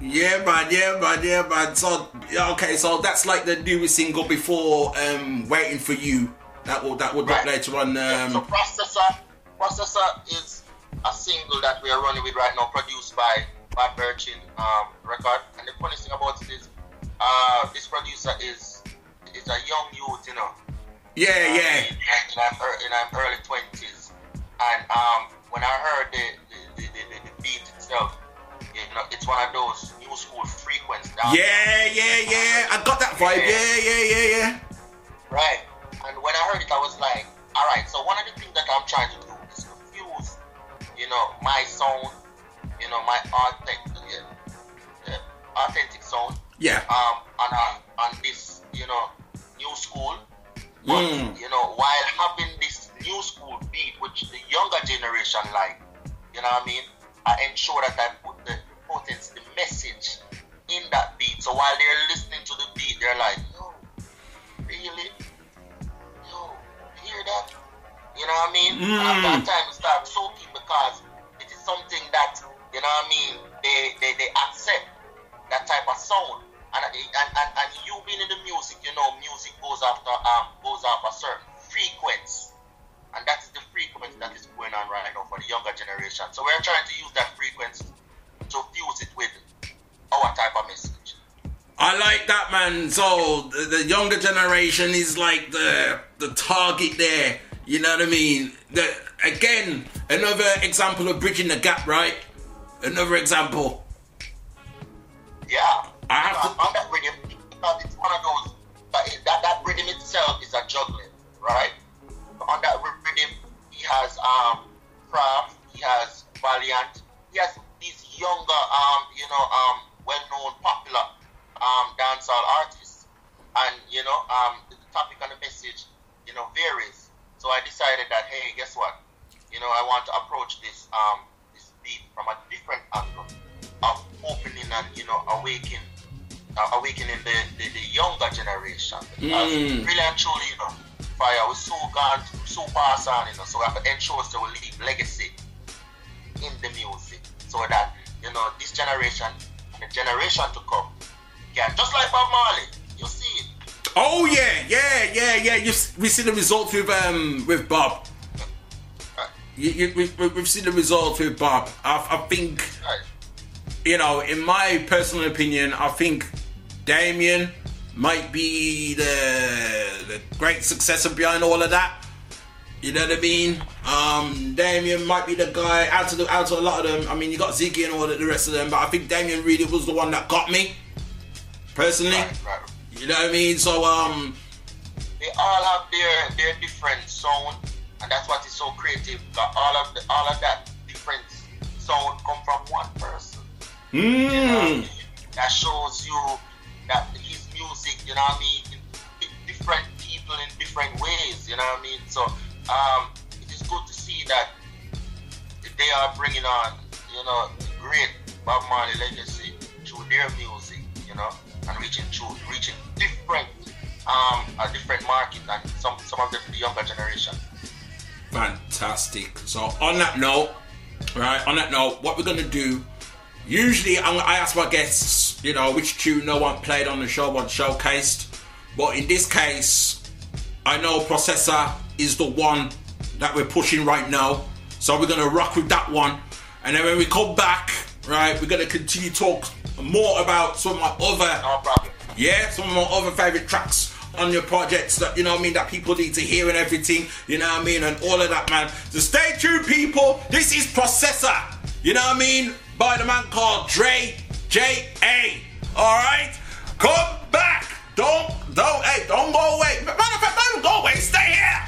Yeah, man. Yeah, man. Yeah, man. So okay. So that's like the newest single before um, "Waiting for You." That will that will drop later on. so Um, processor, processor is a single that we are running with right now, produced by by Virgin um, Record. And the funny thing about it is, uh, this producer is is a young youth, you know. yeah, Uh, yeah. In, in, in early twenties, and um, when I heard the the, the, the it's one of those new school frequency. Yeah, yeah, yeah. I got that vibe. Yeah, yeah, yeah, yeah. Right. And when I heard it, I was like, all right. So one of the things that I'm trying to do is to fuse, you know, my sound, you know, my authentic, yeah, authentic sound. Yeah. Um, on on, on this, you know, new school. But Mm. you know, while having this new school beat, which the younger generation like, you know what I mean? I ensure that I put the potency, the message in that beat. So while they're listening to the beat, they're like, yo, really? Yo, hear that? You know what I mean? And after that Mm. time, it starts soaking because it is something that, you know what I mean, they, they, they accept that type of sound. And, and, and, and you being in the music, you know, music goes after um goes off a certain frequency. And that is the frequency that is going on right now for the younger generation. So we're trying to use that frequency to fuse it with our type of message. I like that, man. So the, the younger generation is like the the target there. You know what I mean? The, again, another example of bridging the gap, right? Another example. Yeah. I have to. On that rhythm, because it's one of those, that, that rhythm itself is a juggling, right? On that rhythm, he has um, Craft, he has Valiant, he has these younger, um, you know, um, well-known, popular um, dancehall artists, and you know, um, the topic and the message, you know, varies. So I decided that, hey, guess what? You know, I want to approach this um, this beat from a different angle of opening and you know awakening uh, awakening the, the, the younger generation Mm. really and truly you know fire was so gone so passed on you know so we have to ensure to leave legacy in the music so that you know this generation and the generation to come can just like Bob Marley you see it Oh yeah, yeah, yeah, yeah. You we see the results with um with Bob. You, you, we've, we've seen the results with Bob. I, I think, you know, in my personal opinion, I think Damien might be the the great successor behind all of that. You know what I mean? Um, Damien might be the guy out of the out of a lot of them. I mean, you got Ziggy and all the, the rest of them, but I think Damien really was the one that got me personally. You know what I mean? So um, they all have their their different sound and that's what is so creative that all of the, all of that different sound come from one person mm, that shows you that his music, you know what I mean, in different people in different ways, you know what I mean? So um, it is good to see that they are bringing on, you know, the great Bob Marley legacy through their music, you know, and reaching through, reaching different, um, a different market and some, some of the younger generation. fantastic. So on that note, right? On that note, what we're gonna do? Usually, I ask my guests, you know, which tune no one played on the show, one showcased. But in this case, I know Processor is the one that we're pushing right now. So we're gonna rock with that one, and then when we come back, right, we're gonna continue to talk more about some of my other, yeah, some of my other favorite tracks on your projects that you know what I mean that people need to hear and everything, you know what I mean, and all of that, man. So stay tuned, people. This is Processor, you know what I mean, by the man called Dre J A. All right, come back. Don't don't hey don't go away. Matter of fact, don't go away. Stay here.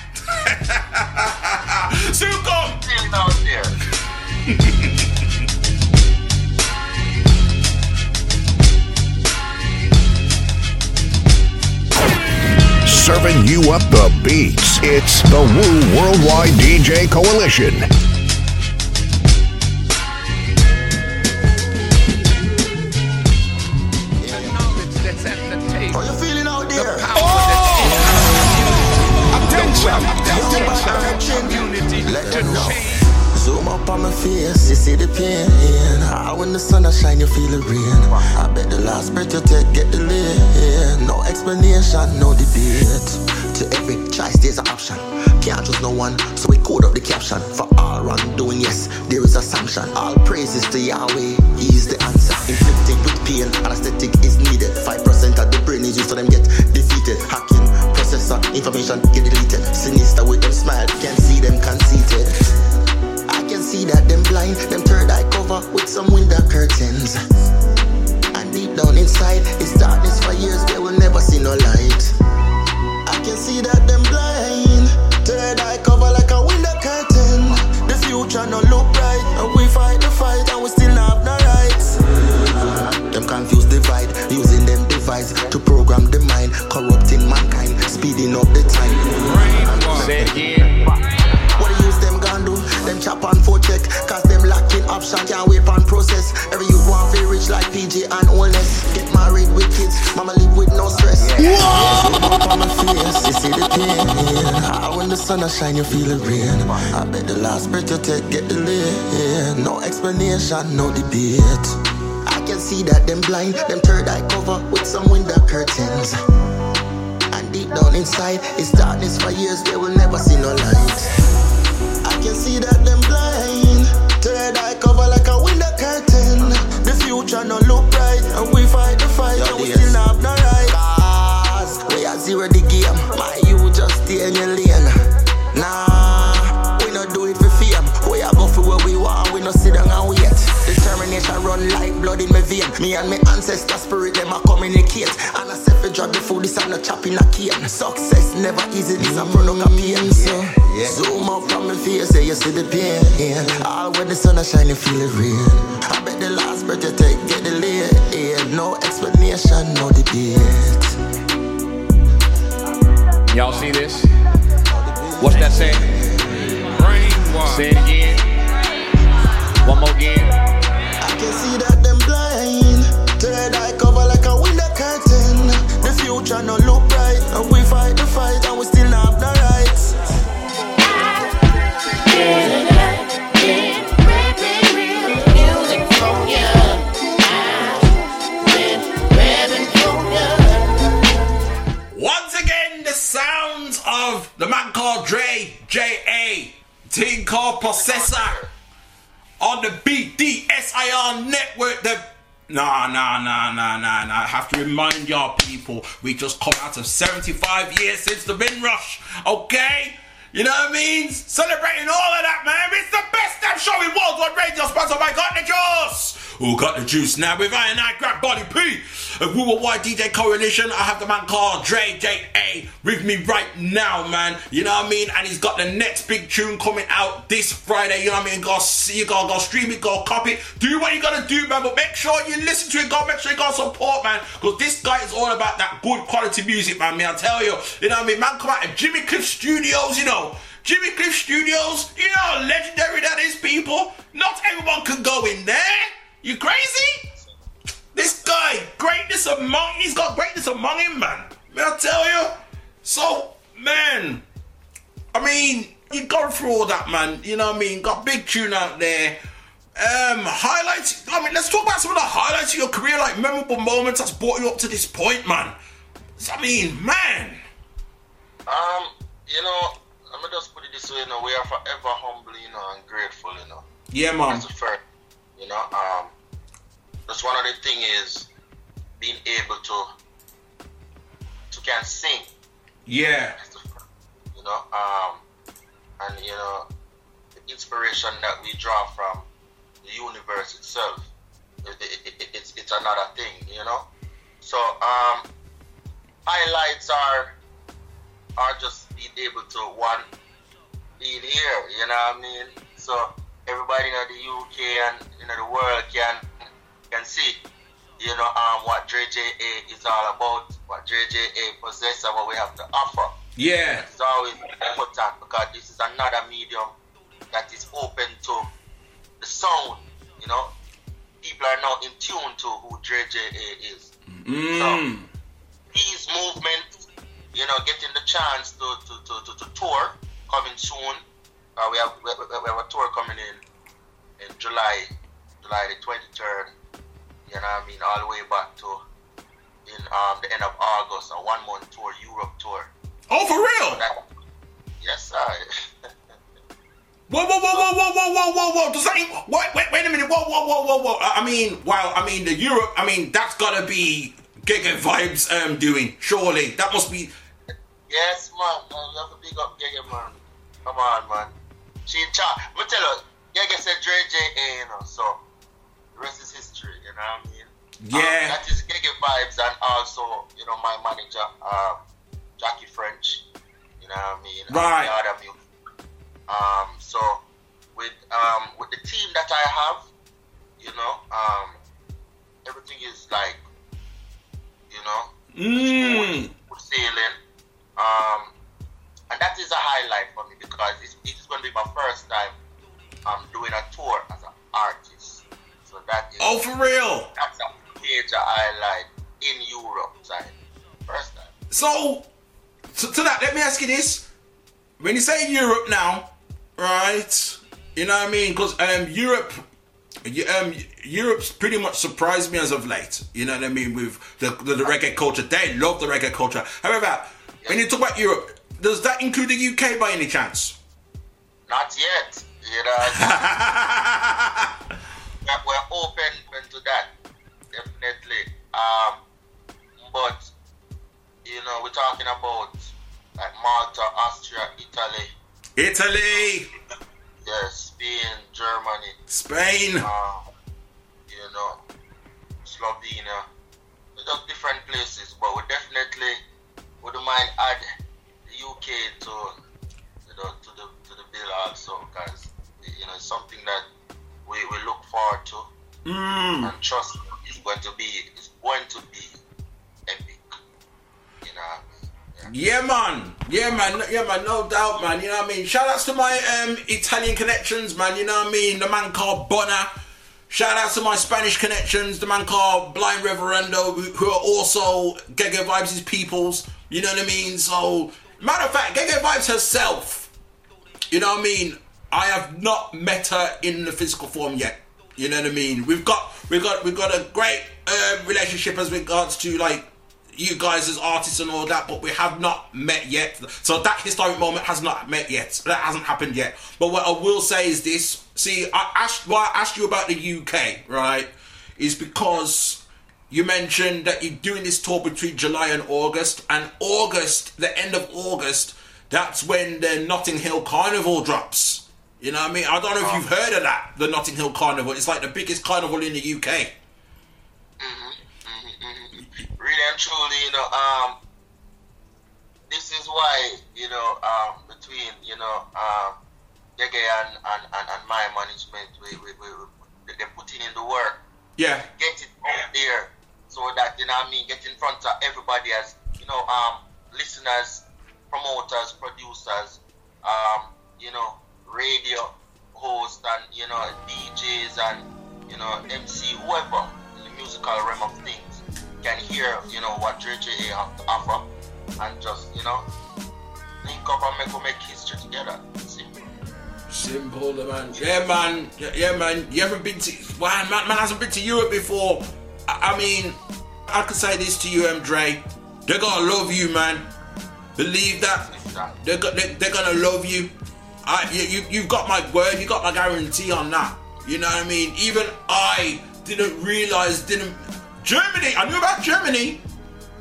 [laughs] Soon come. Feeling out there. Serving you up the beats. It's the Wu Worldwide DJ Coalition. Up on my face, you see the pain. Ah, when the sun a shine, you feel the rain. I bet the last breath you take, get the lane. No explanation, no debate. To every choice, there's an option. Can't trust no one, so we code up the caption. For all wrongdoing, yes, there is a sanction. All praises to Yahweh, He is the answer. Inflicted with pain, anesthetic is needed. 5% of the brain is used for them get defeated. Hacking, processor, information get deleted. Sinister with them smile, can't see them conceited see that them blind, them third eye cover with some window curtains. And deep down inside, it's darkness for years, they will never see no light. I can see that them blind, third eye cover like a window curtain. The future no look bright, and we fight the fight, and we still have no rights. Them confused divide, using them device to program the mind, corrupting mankind, speeding up the time. Say it again. Option, can't wait on process. Every youth want feel rich like PJ and oldness. Get married with kids, mama live with no stress. Yeah. my you see the pain. Ah, when the sun shine, you feel the rain. I bet the last breath you take get delayed. No explanation, no debate. I can see that them blind, them third eye cover with some window curtains. And deep down inside, it's darkness for years, they will never see no light. I can see that them blind, eye cover like a window curtain. The future no look bright, and we fight the fight, and we still have no right. Cause we are zero the game, my you just stay in your lane. Nah, we not do it for fame. We are go for where we want, we no sit down and wait. Determination run like blood in my vein. Me and my ancestor spirit, them a communicate. And I say for drop the food, this I'm not chopping a cane. Success never easy, this a product of pain. So, zoom up from my face, say you see the pain. All when the sun is shining, feel the rain. I bet the last breath you take, get the late. No explanation, no debate. Y'all see this? What's that saying? Say it again. One more again. Can see that them blind. Third eye cover like a window curtain. The future no look bright. And we fight the fight and we still not have the rights. Once again, the sounds of the man called Dre, J.A., team called Processor, on the BDSIR network. The Nah, nah, nah, nah, nah, nah. I have to remind y'all people, we just come out of 75 years since the Windrush, okay? You know what I mean? Celebrating all of that, man. It's the best damn show in worldwide radio, sponsored by Got the Juice. Who got the juice now with I and I grab body P. If we were worldwide DJ coalition. I have the man called Dre J.A. with me right now, man. You know what I mean? And he's got the next big tune coming out this Friday. You know what I mean? Go see go, go stream it, go copy it. Do what you gotta do, man. But make sure you listen to it. Go make sure you go support, man. Because this guy is all about that good quality music, man. Me, I tell you. You know what I mean? Man, come out of Jimmy Cliff Studios, you know. Jimmy Cliff Studios, you know how legendary that is, people. Not everyone can go in there. You crazy? This guy, greatness among he's got greatness among him, man. May I tell you? So, man, I mean, you've gone through all that, man. You know what I mean? Got big tune out there. Um, highlights. I mean, let's talk about some of the highlights of your career, like memorable moments that's brought you up to this point, man. I mean, man. Um, you know, let me just put it this way, you know, we are forever humble, you know, and grateful, you know. Yeah, man. That's the first, you know, um, that's one of the thing is being able to to can sing, Yeah. you know, um, and you know, the inspiration that we draw from the universe itself, it, it, it, it's it's another thing, you know. So um, highlights are are just being able to one being here, you know what I mean. So everybody in the UK and you know the world can can see, you know, um, what JJA is all about, what JJA possesses, and what we have to offer. Yeah. It's always important because this is another medium that is open to the sound. You know, people are now in tune to who JJA is. Mm. These movements, you know, getting the chance to to, to, to, to tour coming soon. Uh, we have we we have a tour coming in in July, July the twenty third. You know what I mean? All the way back to in um, the end of August, a one month tour, Europe tour. Oh, for real? That- yes, sir. [laughs] Whoa, whoa, whoa, whoa, whoa, whoa, whoa, whoa, whoa. Does that even, wait, wait, wait a minute. Whoa, whoa, whoa, whoa, whoa. I I mean, wow. I mean, the Europe. I mean, that's gotta be Giga Vibes um doing. Surely that must be. Yes, man. You have to big up Gege, man. Come on, man. She in charge. Me tell you, Gege said Dre J.A., you know, so the rest is history, you know what I mean? Yeah. Um, that is Giga Vibes and also, you know, my manager, um, Jackie French, you know what I mean? and Right. the other music. Um, so with um with the team that I have, you know, um, everything is like, you know, Mm. sailing. Um, and that is a highlight for me because it's, it's going to be my first time um, doing a tour as an artist. So that is oh, for real? That's a major highlight in Europe side. First time. So, so to that, let me ask you this: When you say Europe now, right? You know what I mean? Because um, Europe, um, Europe's pretty much surprised me as of late. You know what I mean? With the, the, the reggae culture, they love the reggae culture. However, when you talk about Europe, does that include the UK by any chance? Not yet. You know. [laughs] We're open, open to that. Definitely. Um, but you know, we're talking about like Malta, Austria, Italy. Italy, Yes, Spain, Germany. Spain. Um, you know, Slovenia. Just different places, but we definitely wouldn't mind add the UK to you know to the to the bill also, because you know it's something that we, we look forward to Mm. and trust is going to be it's going to be epic. You know. Yeah, man. Yeah, man. Yeah, man. No doubt, man. You know what I mean? Shout outs to my um, Italian connections, man. You know what I mean? The man called Bonner, Shout out to my Spanish connections, the man called Blind Reverendo, who, who are also Giga Vibes' peoples. You know what I mean? So, matter of fact, Giga Vibes herself, you know what I mean? I have not met her in the physical form yet. You know what I mean? We've got we've got we've got a great uh, relationship as regards to like you guys as artists and all that, but we have not met yet. So that historic moment has not met yet. That hasn't happened yet. But what I will say is this: see, I asked why I asked you about the UK, right? Is because you mentioned that you're doing this tour between July and August, and August, the end of August, that's when the Notting Hill Carnival drops. You know what I mean? I don't know if you've heard of that, the Notting Hill Carnival. It's like the biggest carnival in the UK. really and truly, you know, um, this is why, you know, um, between, you know, um, Yege and, and, and, and my management, we, we, we, we, they're putting in the work. Yeah. Get it out there so that, you know I mean, get in front of everybody as, you know, um, listeners, promoters, producers, um, you know, radio hosts and, you know, DJs and, you know, MC, whoever in the musical realm of things can hear, you know, what JJA have to offer and just, you know, link up and make, we make history together. Simple. Simple, man. Yeah, man. Yeah, man. You haven't been to. Man, man, man hasn't been to Europe before. I, mean, I could say this to you, M. Dre. They're gonna love you, man. Believe that. They're, they're gonna love you. I, you, you. You've got my word. You got my guarantee on that. You know what I mean? Even I didn't realize, didn't. Germany, I knew about Germany,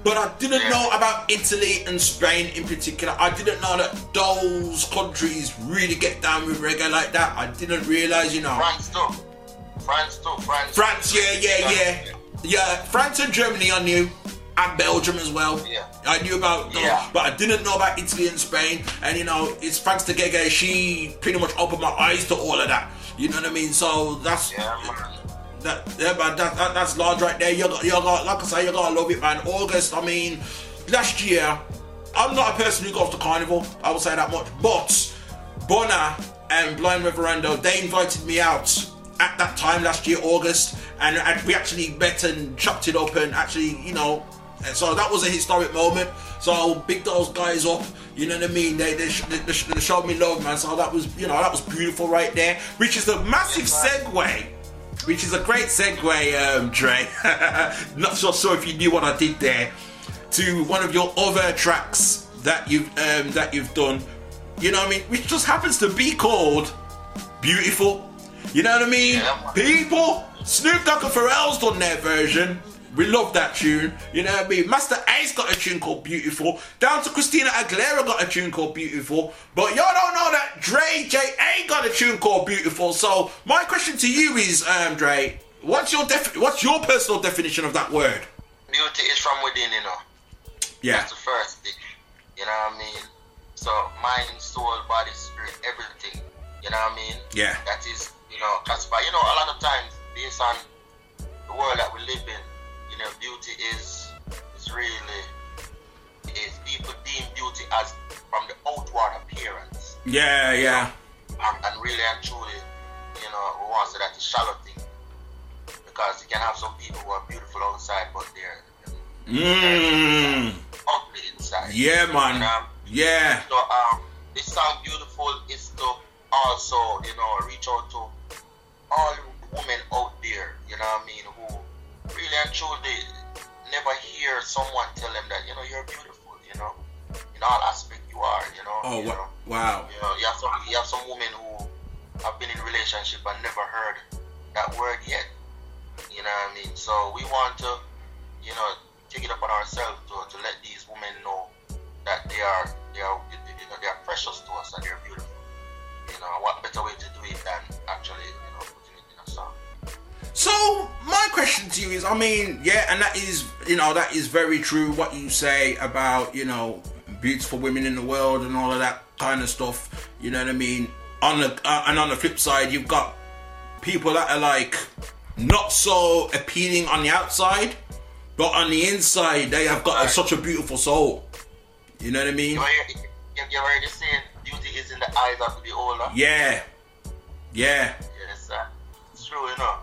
but I didn't know about Italy and Spain in particular. I didn't know that those countries really get down with reggae like that. I didn't realize, you know. France too. France too. France. France, yeah, yeah, yeah. Yeah, France and Germany I knew. And Belgium as well. Yeah. I knew about those, Yeah. but I didn't know about Italy and Spain. And you know, it's thanks to Gege, she pretty much opened my eyes to all of that. You know what I mean? So that's yeah, that yeah man, that, that that's large right there. You got you got like I say, you gotta love it man. August, I mean, last year, I'm not a person who goes to carnival, I will say that much. But Bonner and Blind Reverendo, they invited me out at that time last year, August, and, and we actually met and chopped it up and actually, you know, and so that was a historic moment. So I'll big those guys up. You know what I mean? They they, they, they, showed me love, man. So that was you know that was beautiful right there. Which is a massive segue. Which is a great segue, um, Dre. [laughs] Not so sure if you knew what I did there. To one of your other tracks that you've um, that you've done. You know what I mean? Which just happens to be called Beautiful. You know what I mean? People, Snoop Dogg and Pharrell's done their version. We love that tune. You know what I mean? Masta Ace got a tune called Beautiful. Down to Christina Aguilera got a tune called Beautiful. But y'all don't know that Dre J.A. got a tune called Beautiful. So my question to you is, um, Dre, what's your defi- what's your personal definition of that word? Beauty is from within, you know. Yeah. That's the first thing. You know what I mean? So mind, soul, body, spirit, everything. You know what I mean? Yeah. That is, you know, classified. You know, a lot of times based on the world that we live in, you know, beauty is is really is people deem beauty as from the outward appearance. Yeah, yeah. And, and really and truly, you know, we want to say that's a shallow thing. Because you can have some people who are beautiful outside, but they're Mmm. ugly inside. Yeah, man. You know? Yeah. So um, this song "Beautiful" is to also, you know, reach out to all women out there. You know what I mean? Who really and truly never hear someone tell them that you know you're beautiful. You know, in all aspect you are. You know. Oh, you know? wow. You know, you have some you have some women who have been in relationship and never heard that word yet. You know what I mean? So we want to, you know, take it upon ourselves to, to let these women know that they are they are you know they are precious to us and they're beautiful. You know, what better way to do it than actually So my question to you is, I mean, yeah, and that is, you know, that is very true. What you say about, you know, beautiful women in the world and all of that kind of stuff. You know what I mean? On the uh, and on the flip side, you've got people that are like not so appealing on the outside, but on the inside, they have got a, such a beautiful soul. You know what I mean? You already, you, you already saying beauty is in the eyes of the beholder. Yeah, yeah. Yes, uh, it's true, you know.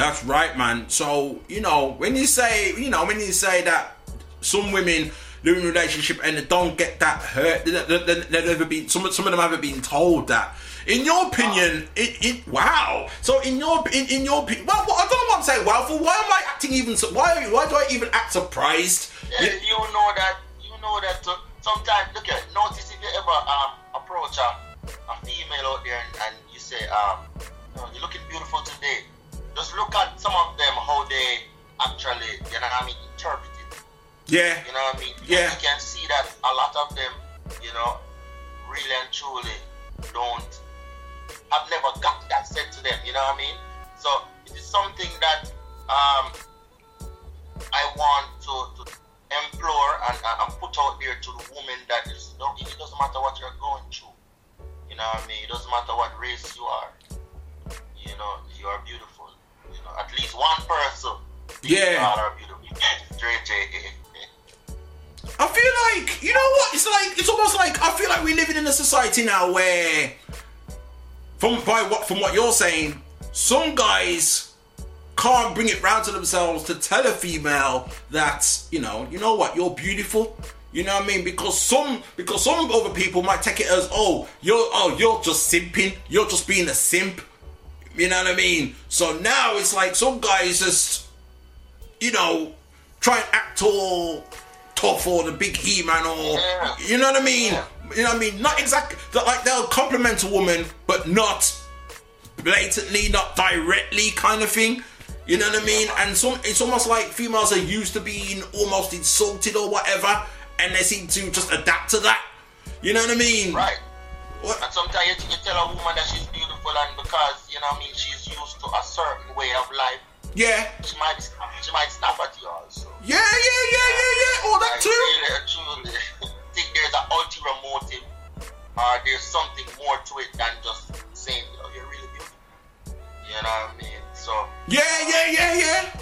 That's right, man. So you know when you say, you know, when you say that some women live in a relationship and they don't get that hurt, they, they, they, they've never been. Some some of them haven't been told that. In your opinion, it, it wow. So in your in, in your opinion, well, well, I don't know what I'm saying. Wow, for why am I acting even? So, why why do I even act surprised? Yeah, you know that you know that uh, sometimes look at notice if you ever um approach a, a female out there and, and you say um you know, you're looking beautiful today. Just look at some of them how they actually you know what I mean interpret it. Yeah. You know what I mean? Yeah. You can see that a lot of them, you know, really and truly don't have never got that said to them, you know what I mean? So it is something that um I want to, to implore and, and, put out there to the woman that is no it doesn't matter what you're going through. You know what I mean? It doesn't matter what race you are. You know, you are beautiful. At least one person. Yeah. You are beautiful. Straight J. I feel like you know what? It's like it's almost like I feel like we're living in a society now where, from by what from what you're saying, some guys can't bring it round to themselves to tell a female that you know, you know what, you're beautiful. You know what I mean? Because some because some other people might take it as oh you're oh you're just simping, you're just being a simp. You know what I mean? So now it's like some guys just you know try and act all tough or the big he man or you know what I mean? You know what I mean? Not exactly like they'll compliment a woman, but not blatantly, not directly kind of thing. You know what I mean? And some it's almost like females are used to being almost insulted or whatever, and they seem to just adapt to that. You know what I mean? Right. And sometimes you, you tell a woman that she's beautiful, and because you know, what I mean, she's used to a certain way of life. Yeah. She might she might snap at you also. Yeah, yeah, yeah, yeah, yeah. All oh, that I too. Really, truly [laughs] think there's an ulterior motive, or there's something more to it than just saying, you know, you're really beautiful. You know what I mean? So. Yeah, yeah, yeah, yeah.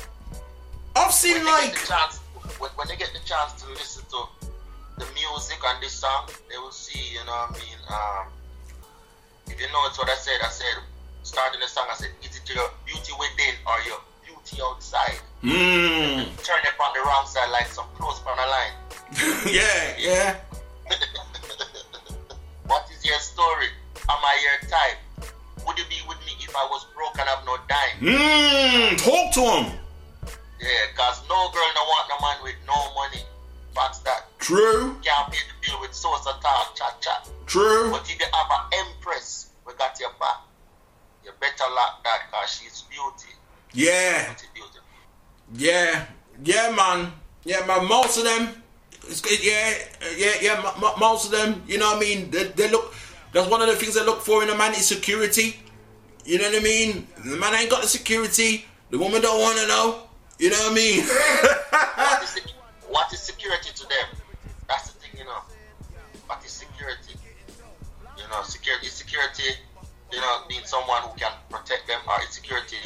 I've seen when they like get the chance, when, when they get the chance to listen to the music on this song, they will see, you know what I mean? Um, if you notice what I said, I said, starting the song, I said, is it your beauty within or your beauty outside? Mm. Turn it on the wrong side like some clothes on the line. [laughs] yeah, yeah. [laughs] What is your story? Am I your type? Would you be with me if I was broke and have no dime? Mmm, talk to him. Yeah, cause no girl no want no man with no money. That's that. True. Can't pay the bill with source of talk, chat chat. True. But if you have an empress, we got your back. You better lock that cause she's beauty. Yeah. Beauty, beauty. Yeah, yeah, man. Yeah, man. Most of them, it's, it, yeah, yeah, yeah. m- m- most of them, you know what I mean. They, they look. That's one of the things they look for in a man is security. You know what I mean. The man ain't got the security. The woman don't want to know. You know what I mean. [laughs] security to them? That's the thing, you know. What is security? You know, security is security, you know, being someone who can protect them, or is security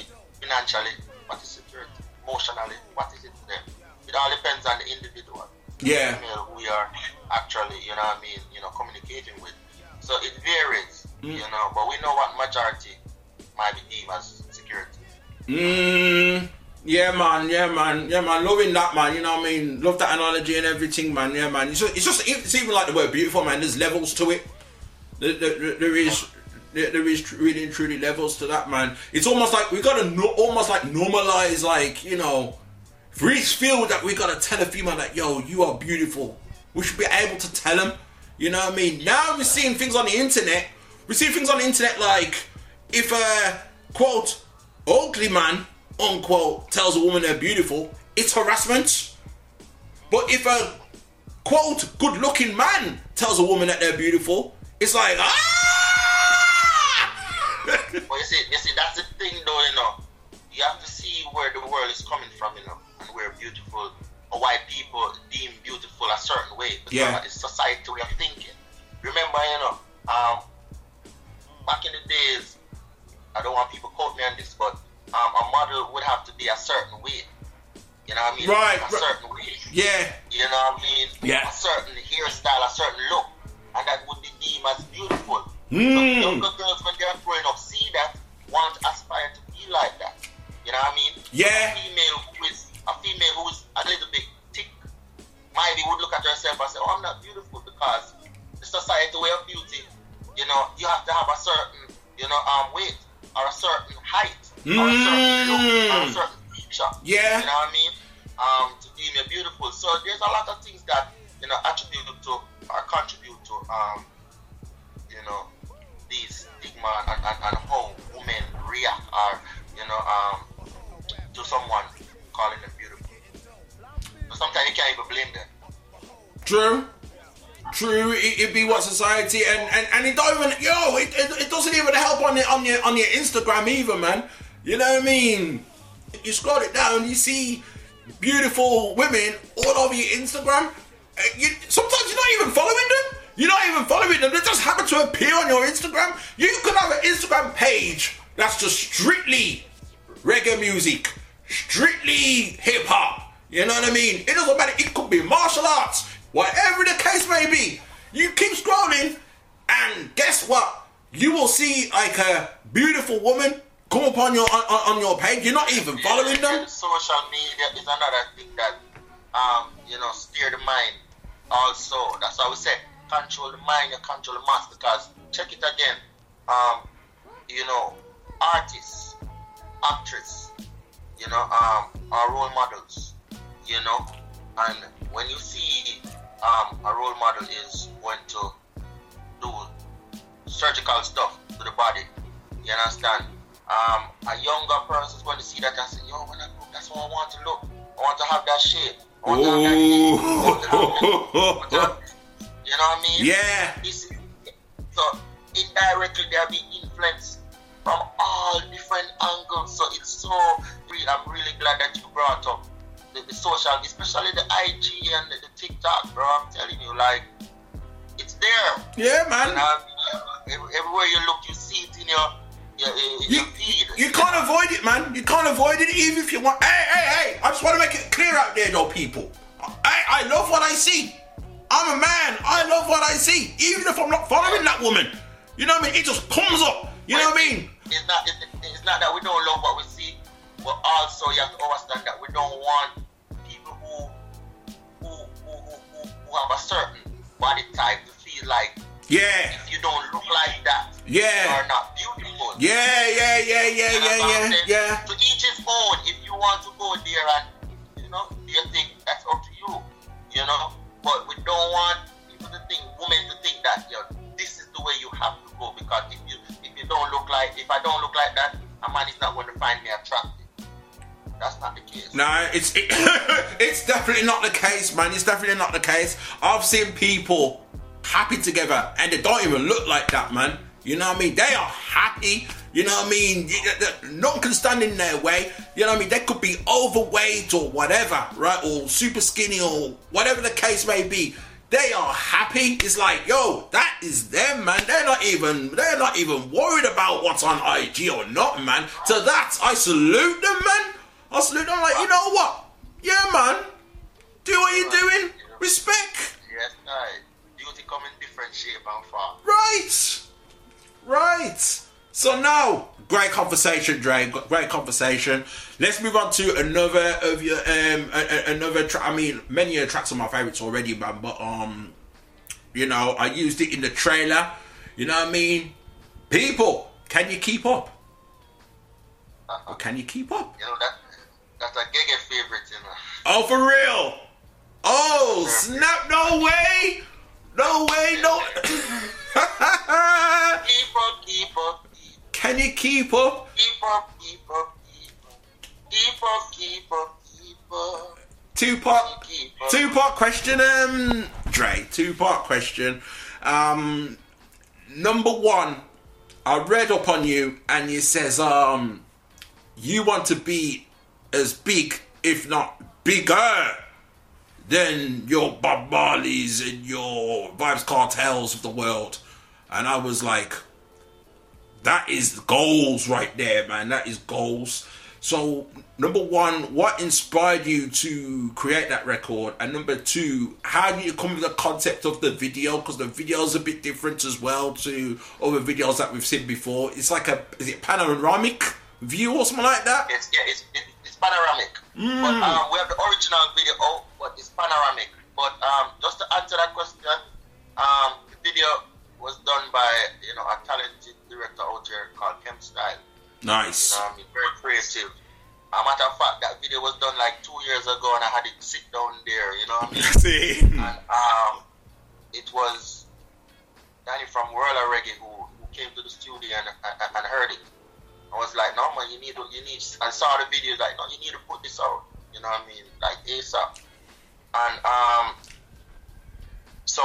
financially, what is security? Emotionally, what is it to them? It all depends on the individual. Yeah. We are actually, you know what I mean, you know, communicating with. So it varies, Mm. you know, but we know what majority might be deemed as security. Mm, Yeah, man. Yeah, man. Yeah, man. Loving that, man. You know what I mean? Love that analogy and everything, man. Yeah, man. It's just, it's just it's even like the word beautiful, man. There's levels to it. There, there, there is. There, is really and truly levels to that, man. It's almost like we gotta no, almost like normalize, like you know, if we feel that we gotta tell a female that, yo, you are beautiful. We should be able to tell them. You know what I mean? Now we're seeing things on the internet. We see things on the internet like if a quote ugly man unquote tells a woman they're beautiful, it's harassment. But if a quote good looking man tells a woman that they're beautiful, it's like ah. [laughs] but you see, you see, that's the thing, though. You know, you have to see where the world is coming from. You know, and where beautiful or why people deem beautiful a certain way. Because Yeah. It's society way of thinking. Remember, you know, um, back in the days, I don't want people quote me on this, but um, a model would have to be a certain way. You know what I mean? Right, A certain way. Yeah. You know what I mean? Yeah. A certain hairstyle, a certain look, and that would be deemed as beautiful. Mm. So younger girls, when they're growing up, see that, want to aspire to be like that. You know what I mean? Yeah. A female who is a female who is a little bit thick, maybe would look at herself and say, "Oh, I'm not beautiful," because the society way of beauty, you know, you have to have a certain, you know, um, weight or a certain height or a certain look or a Mm. certain feature. Yeah. You know what I mean? Um, to deem you beautiful. So there's a lot of things that you know attribute to or contribute to um, you know, these stigma and, and, and how women react or you know um to someone calling them beautiful. So sometimes you can't even blame them. True. True, it, would be what society and, and, and it don't even yo, it, it, it doesn't even help on your on your on your Instagram either, man. You know what I mean? You scroll it down, you see beautiful women all over your Instagram. Uh, You, sometimes you're not even following them. You're not even following them. They just happen to appear on your Instagram. You could have an Instagram page that's just strictly reggae music, strictly hip hop. You know what I mean? It doesn't matter. It could be martial arts, whatever the case may be. You keep scrolling, and guess what? You will see like a beautiful woman come up on your on, on your page. You're not even following them. Social media is another thing that um, you know, steer the mind also. That's why we say control the mind, you control the mass because check it again. Um, you know, artists, actresses, you know, um, are role models, you know, and when you see um, a role model is going to do surgical stuff to the body, you understand? Um, a younger person is going to see that and say, yo, when I look, that's what I want to look. I want to have that shape. I want to have that shape. To have that- I want to have- You know what I mean? Yeah. Is- so indirectly they're being influenced from all different angles. So it's so. I'm really glad that you brought up the, the social, especially the IG and the, the TikTok, bro. I'm telling you, like it's there. Yeah, man. You know, everywhere you look, you see it in your your, your, your feed. You can't avoid it, man. You can't avoid it even if you want. Hey, hey, hey! I just want to make it clear out there, though, people. I, I love what I see. I'm a man. I love what I see, even if I'm not following that woman. You know what I mean? It just comes up. You know what I mean? It's not it, it's not that we don't love what we see, but also you have to understand that we don't want people who who who, who, who, have a certain body type to feel like Yeah. if you don't look like that, Yeah. you are not beautiful. Yeah, yeah, yeah, yeah, You yeah, yeah, yeah. To each his own. If you want to go there and you know, do your thing, that's up to you. You know, but we don't want people to think, women to think that you know, this is the way you have to go because if you if you don't look like if I don't look like that, a man is not going to find me attractive. That's not the case. No, it's it, [laughs] it's definitely not the case, man. It's definitely not the case. I've seen people happy together and they don't even look like that, man. You know what I mean? They are happy. You know what I mean? No one can stand in their way. You know what I mean? They could be overweight or whatever, right? Or super skinny or whatever the case may be. They are happy. It's like, yo, that is them, man. They're not even they're not even worried about what's on IG or not, man. To that, I salute them, man. I salute them like, you know what? Yeah, man. Do what you're doing. Respect. Yes. Beauty come in different shape and form. Right. Right. So now, great conversation, Dre. Great conversation. Let's move on to another of your um another track. I mean, many of your tracks are my favorites already, man. But um, you know, I used it in the trailer. You know what I mean? People, can you keep up? Or can you keep up? You know that that's a Gege favorite, you know. Oh, for real? Oh, snap! No way! No way! No. [coughs] keep up, keep up, Can you keep up? keep up, keep up, keep up, keep up, keep up. Two part, two part question, um, Dre. Two part question. Um, number one, I read up on you, and you says, um, you want to be as big, if not bigger, than your Bob Marleys and your Vybz Kartels of the world. And I was like, that is goals right there, man. That is goals. So, number one, what inspired you to create that record? And number two, how did you come with the concept of the video? Because the video is a bit different as well to other videos that we've seen before. It's like a is it panoramic view or something like that? It's yeah, it's it, panoramic. But um, we have the original video but it's panoramic. But um, just to answer that question, um, the video was done by you know a talented director out here called Kemp Style. Nice. You know, what I mean, very creative. A matter of fact, that video was done like two years ago, and I had it sit down there. You know what I mean? [laughs] See. And um, it was Danny from World of Reggae who, who came to the studio and, and, and heard it. I was like, no man, you need to, you need. I saw the video, like, no, you need to put this out. You know what I mean? Like ASAP. And um, so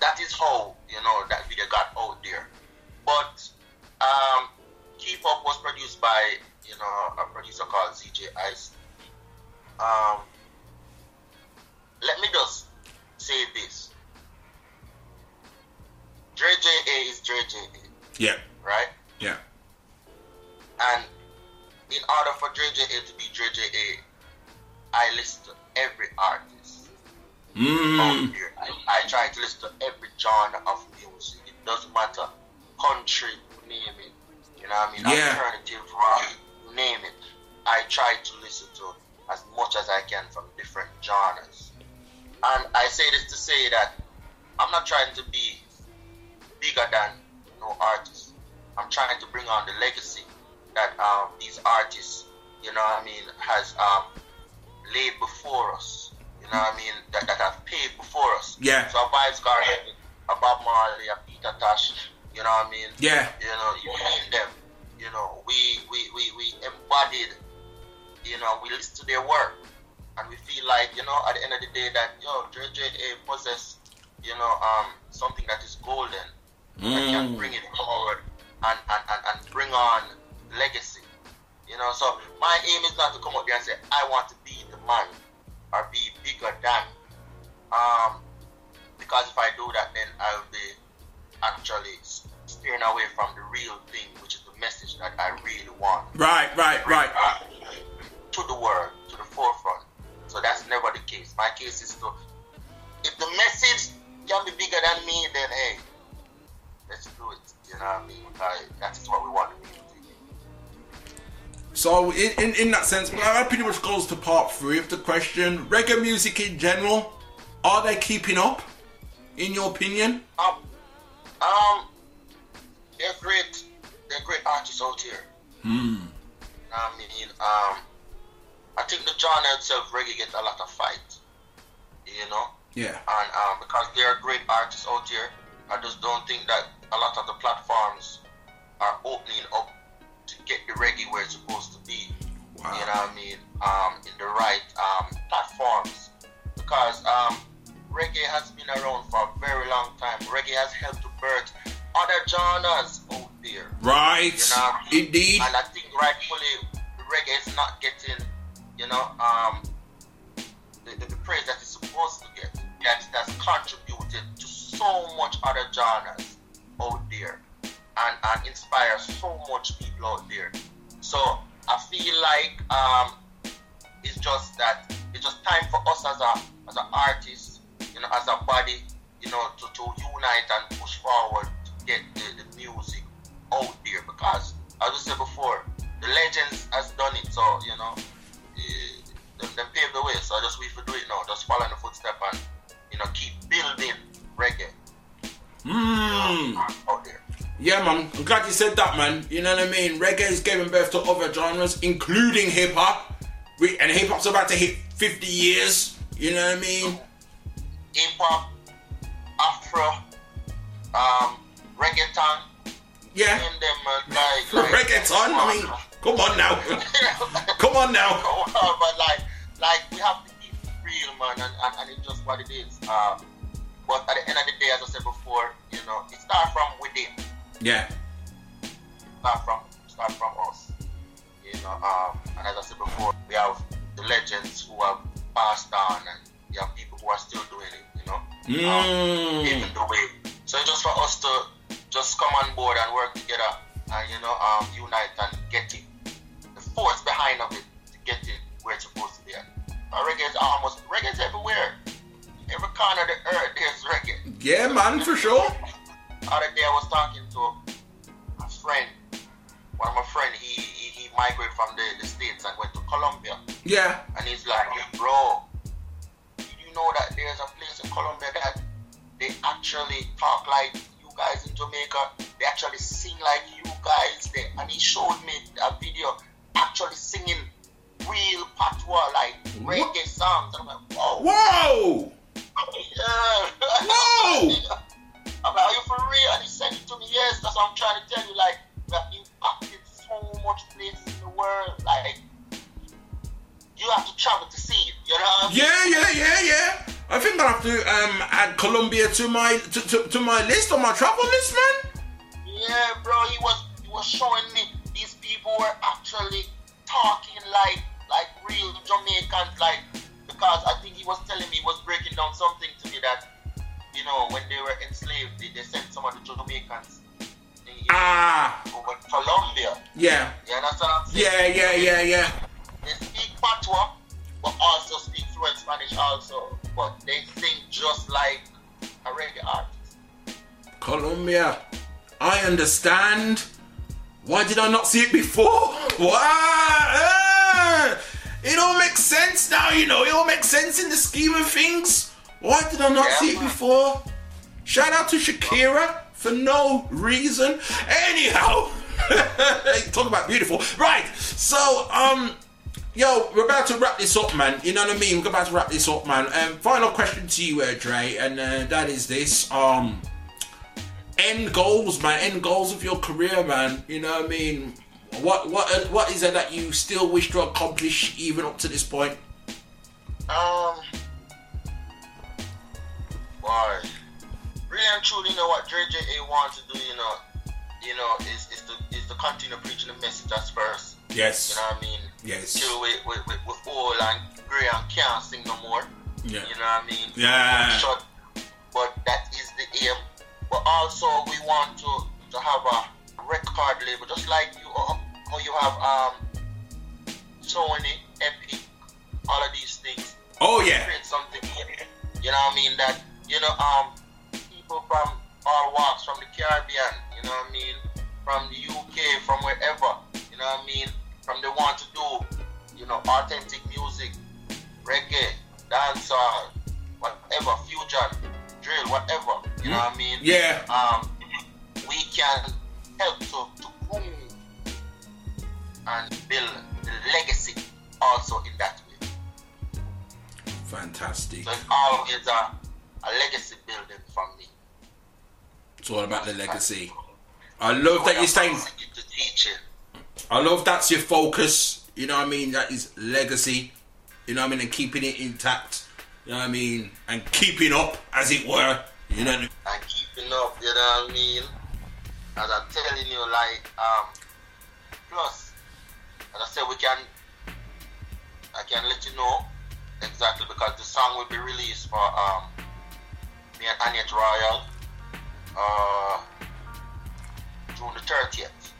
that is how you know that video got out there. But um, Keep Up was produced by you know a producer called ZJ Ice. Um, let me just say this. Dre J.A. is Dre J.A. Yeah. right? Yeah. And in order for Dre J.A. to be Dre J.A., I listen to every artist Mm. out there. I, I try to listen to every genre of music. It doesn't matter. Country, name it. You know what I mean? Yeah. Alternative rock, name it. I try to listen to as much as I can from different genres. And I say this to say that I'm not trying to be bigger than no artist. I'm trying to bring on the legacy that um, these artists, you know what I mean, has um, laid before us. You know what I mean? That, that have paid before us. Yeah. So Vybz Kartel, Bob Marley, a Peter Tosh, you know what I mean? Yeah. You know, you name them. You know, we, we, we, we embodied, you know, we listen to their work. And we feel like, you know, at the end of the day that, yo, JJA possess, you know, um, something that is golden. That can Mm. bring it forward and, and, and, and bring on legacy. You know, so my aim is not to come up here and say, I want to be the man or be bigger than. Um, because if I do that, then I'll be actually steering away from the real thing, which is the message that I really want Right, right, right. to the world, to the forefront. So that's never the case. My case is to, if the message can be bigger than me, then hey, let's do it. You know what I mean? Because that is what we want to be. So in, in, in that sense, that pretty much goes to part three of the question. Reggae music in general, are they keeping up? In your opinion? Um, um, they're great. They're great artists out here. Hmm. I mean, um, I think the genre itself, reggae, gets a lot of fight. You know, Yeah. and um, because there are great artists out here, I just don't think that a lot of the platforms are opening up to get the reggae where it's supposed to be. You know what I mean? Um, in the right um, platforms, because um, reggae has been around for a very long time. Reggae has helped to birth other genres out there. Right. You know, Indeed. And I think rightfully, reggae is not getting, you know, um, the, the, the praise that it's supposed to get. That has contributed to so much other genres out there, and, and inspire so much people out there. So I feel like um, it's just that it's just time for us as a as an artist, you know, as a body, you know, to, to unite and push forward to get the, the music out there because as I said before, the legends has done it, so you know, eh, them, paved the way. So I just we for do it now, just follow in the footstep and you know keep building reggae. Mm. You know, out there. Yeah, man. I'm glad you said that, man. You know what I mean? Reggae is giving birth to other genres, including hip hop. We and hip hop's about to hit 50 years. You know what I mean? Hip hop, Afro, um, reggaeton. Yeah. Them, man. Like, [laughs] like Reggaeton. I mean, [laughs] come on now. come on now. but like, like we have to keep it real, man, and, and, and it's just what it is. Um, but at the end of the day, as I said before, you know, it starts from within. Yeah. Start from start from us. You know, um, and as I said before, we have the legends who have passed on, and we have people who are still doing it. You know, um, Mm. even the way. So it's just for us to just come on board and work together, and you know, um, unite and get it. The force behind of it to get it where it's supposed to be at. Reggae is almost reggae is everywhere. Every corner of the earth there's reggae. Yeah, man, for sure. Other day I was talking to a friend. One of my friend, he he, he migrated from the, the states and went to Colombia. Yeah. And he's like, bro, did you know that there's a place in Colombia that they actually talk like you guys in Jamaica? They actually sing like you guys. They, and he showed me a video actually singing real patois, like reggae songs. And I'm like, whoa. Whoa! [laughs] Yeah. Whoa! [laughs] I'm like, are you for real? And he said it to me, yes, that's what I'm trying to tell you. Like, we have impacted so much places in the world. Like, you have to travel to see it, you know what I mean? Yeah, yeah, yeah, yeah. I think I have to um add Colombia to my to, to, to my list on my travel list, man. Yeah, bro, he was he was showing me these people were actually talking like like real Jamaicans, like because I think he was telling me he was breaking down something to me that you know when they were enslaved, they, they sent some of the Jamaicans Ah. over to Colombia. Yeah. You understand what I'm saying? Yeah, yeah, yeah, yeah. They speak patois, but also speak fluent Spanish also. But they sing just like a reggae artist. Colombia. I understand. Why did I not see it before? Wow! It all makes sense now, you know. It all makes sense in the scheme of things. Why did I not Yeah, see it before? Shout out to Shakira for no reason. Anyhow, [laughs] talk about beautiful. Right. So, um, yo, we're about to wrap this up, man. You know what I mean? We're about to wrap this up, man. Um, final question to you, uh, Dre, and uh, that is this. Um, end goals, man. End goals of your career, man. You know what I mean? What what uh, what is it that you still wish to accomplish even up to this point? Um, boy, really and truly, you know what JJA wants to do, you know, you know, is is to is to continue preaching the message as first. Yes. You know what I mean? Yes. Till we we we, we old and grey and can't sing no more. Yeah. You know what I mean? Yeah. Short, but that is the aim. But also we want to to have a record label, just like you uh, how you have um Sony, Epic, all of these things. Oh, yeah. Create something. You know what I mean? That you know um people from all walks from the Caribbean. You know what I mean? From the UK, from wherever. You know what I mean? From the want to do you know authentic music, reggae, dancehall, whatever, fusion, drill, whatever. You know what I mean? Yeah. Um, we can help to, to groom and build the legacy also in that way. Fantastic. So it's always a, a legacy building for me. It's all about the legacy. I love that you're saying. I love that's your focus. You know what I mean? That is legacy. You know what I mean? And keeping it intact. You know what I mean? And keeping up, as it were. You know. and keeping up, you know what I mean? As I'm telling you, like, um, plus, as I said, we can, I can let you know exactly because the song will be released for um, and Annyett Royale, uh, June the 30th.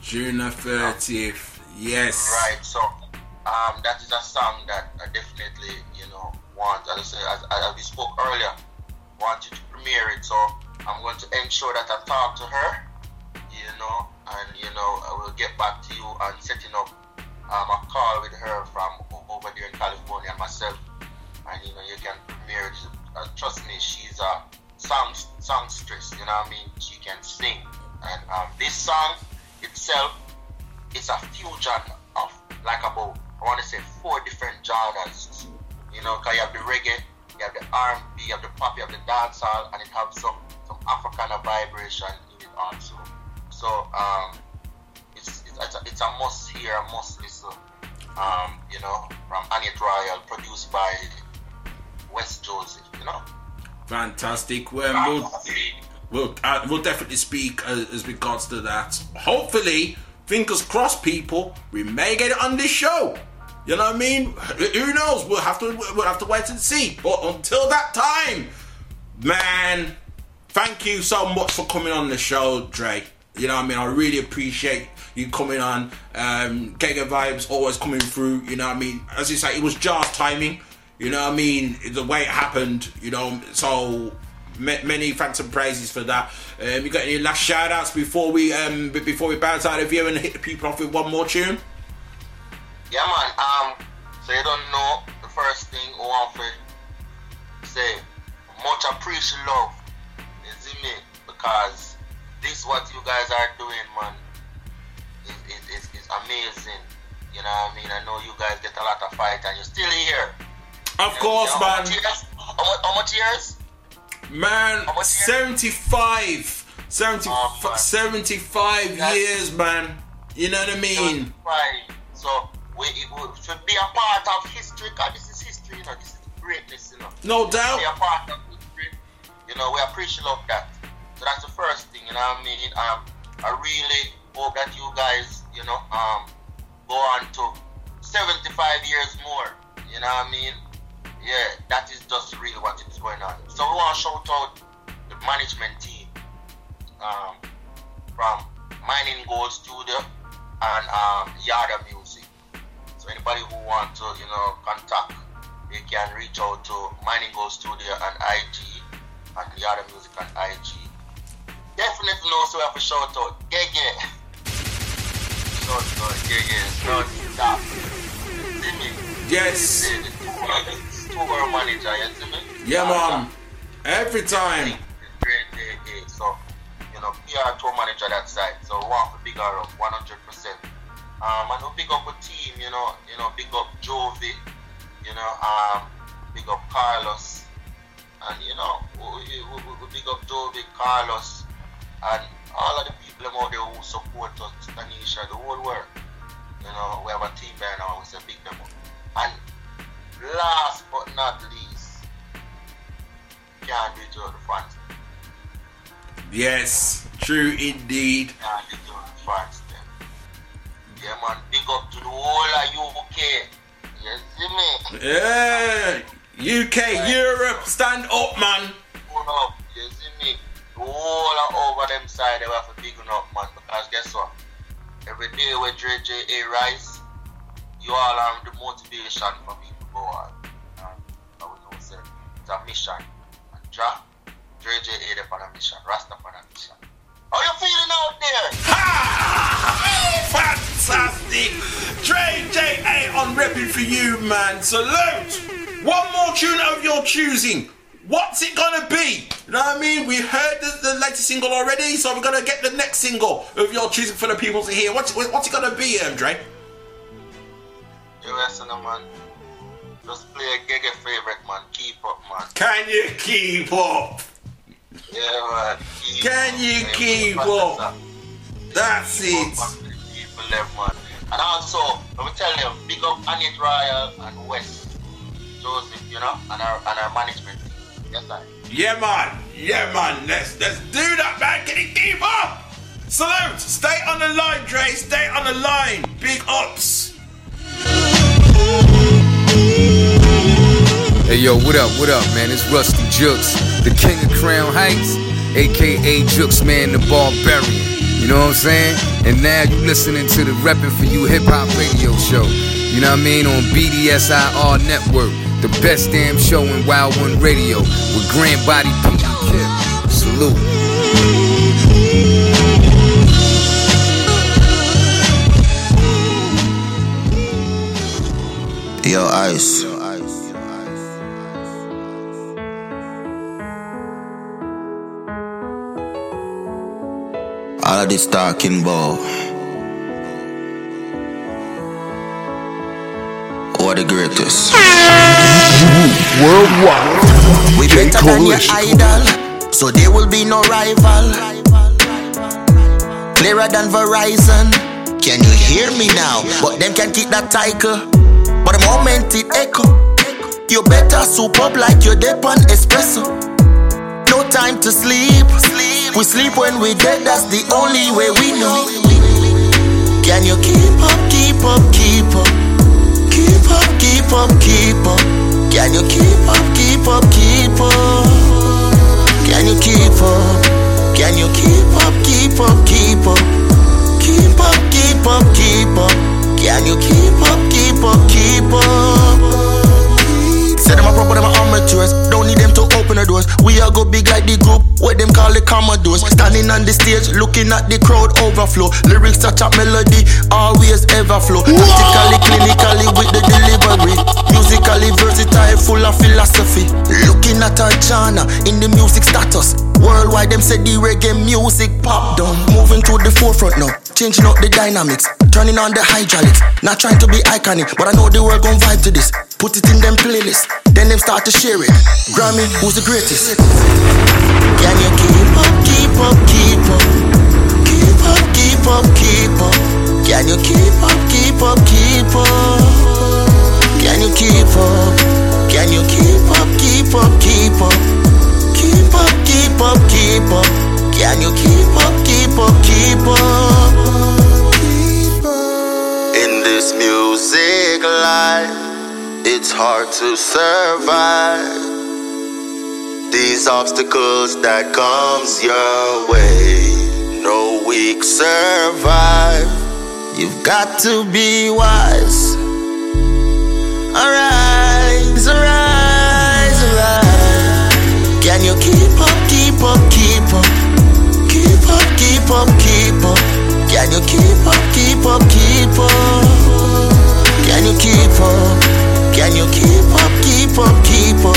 June the thirtieth. Yes. Right, so um, that is a song that I definitely, you know, want, as I said, as, as we spoke earlier, want you to premiere it. So I'm going to ensure that I talk to her, you know, and, you know, I will get back to you on setting up um, a call with her from over there in California myself. And, you know, you can premiere it. Uh, trust me, she's a song songstress. You know what I mean? She can sing, and um, this song itself is a fusion of like about I want to say four different genres. You know, cause you have the reggae, you have the R&B, you have the pop, you have the dancehall, and it has some some African vibration in it also. So um, it's it's a, it's a must hear, a must listen. Um, you know, from Annyett Royale, produced by West Joseph. You know. Fantastic. Well, we'll, we'll, uh, we'll definitely speak uh, as regards to that. Hopefully, fingers crossed, people, we may get it on this show. You know what I mean? Who knows? We'll have to we'll have to wait and see. But until that time, man, thank you so much for coming on the show, Dre. You know what I mean? I really appreciate you coming on. Um, Giga Vibes always coming through. You know what I mean? As you say, it was just timing. You know what I mean? The way it happened. You know, so many thanks and praises for that. Um, you got any last shout outs before we um before we bounce out of here and hit the people off with one more tune? Yeah, man. Um, so you don't know the first thing I want to say. Much appreciate love. See me? Because this what you guys are doing, man. Is is, is, is amazing. You know what I mean? I know you guys get a lot of fight and you're still here. Of course, know, man. How much years? How much, how much years? Man, 75. 70, Oh, 75 years, man. You know what I mean? Right. So we, it should be a part of history because this is history, you know, this is greatness, you know. No doubt. Be a part of history. You know, we appreciate of that. So that's the first thing, you know what I mean? Um, I really hope that you guys, you know, um, go on to 75 years more. You know what I mean? Yeah, that is just really what is going on. So we want to shout out the management team um, from Mining Gold Studio and um, Yada Music. So anybody who want to, you know, contact, they can reach out to Mining Gold Studio and IG and Yada Music and IG. Definitely also have a shout out Gege. Shout out Gege. Don't stop. Yes. The, the tour, tour manager, you see me? Yeah, mom. Every time. Great day, day. So, you know, PR tour manager that side. So we want to big her up 100%. Um, and we big up a team, you know, you know, big up Jovi, you know, um, big up Carlos, and you know, we, we, we, we big up Jovi, Carlos, and all of the people out there who support us, Tanisha, the whole world. You know, we have a team there now, we say big them up. And last but not least, can't do it to the fans. Yes, true indeed. Can't do it the fans. Yeah, man, big up to the whole of UK. You see me? Yeah. UK, Europe, stand up, man. Hold up, you see me? The whole of over them side, they have to big up, man. Because guess what? Every day with JJA rise, you all are the motivation for me to. And I would know say it's a mission. And Ja, JJA they on a mission, Rasta on a mission. How you feeling out there? Fantastic. Dre J.A. on repping for you, man. Salute. One more tune of your choosing. What's it gonna be? You know what I mean? We heard the, the latest single already, so we're gonna get the next single of your choosing for the people to hear. What's, what's it gonna be, um, Dre? You listen, man. Just play a Gege favorite, man. Keep up, man. Can you keep up? Yeah, man. Keep Can up. you keep up? that. That's Keep it. up. People left, man. And also, let me tell you, big up Annyett Royale and West Joseph, you know, and our and our management. Yes, sir. Yeah, man. Yeah, man. Let's let's do that, man. Can you keep up? Salute. Stay on the line, Dre. Stay on the line. Big ups. Hey yo, what up, what up, man? It's Rusty Jukes, the king of Crown Heights, aka Jukes Man the Barbarian. You know what I'm saying? And now you listening to the Reppin' For You Hip Hop Radio Show. You know what I mean? On BDSIR Network, the best damn show in Wild One Radio with Grand Body P. Kip. Salute. Yo, Ice. All of this talking about. Are the greatest? Worldwide. We better than your idol, so there will be no rival. Clearer than Verizon. Can you hear me now? But them can keep that title. But the moment it echo, you better soup up like you're dead on espresso. Time to sleep. We sleep when we dead, that's the only way we know. Can you keep up, keep up, keep up? Keep up, keep up, keep up. Can you keep up, keep up, keep up? Can you keep up? Can you keep up, keep up, keep up? Keep up, keep up, keep up. Can you keep up, keep up, keep up? Say them a proper, them a amateurs. Don't need them to open the doors. We are go big like the group, what them call the Commodores. Standing on the stage, looking at the crowd overflow. Lyrics touch up melody, always ever flow. Tactically, clinically with the delivery. Musically versatile, full of philosophy. Looking at a genre in the music status. Worldwide, them say the reggae music pop down. Moving to the forefront now, changing up the dynamics. Turning on the hydraulics. Not trying to be iconic, but I know the world gon' vibe to this. Put it in them playlists, then them start to share it. Grammy, who's the greatest? Can you keep up, keep up, keep up? Keep up, keep up, keep up. Can you keep up, keep up, keep up? Can you keep up? Can you keep up, keep up, keep up? Keep up, keep up, keep up. Can you keep up, keep up, keep up? In this music life, it's hard to survive. These obstacles that comes your way, no weak survive. You've got to be wise. Arise, keep up, keep up, keep up? Can you keep up? Can you keep up, keep up, keep up?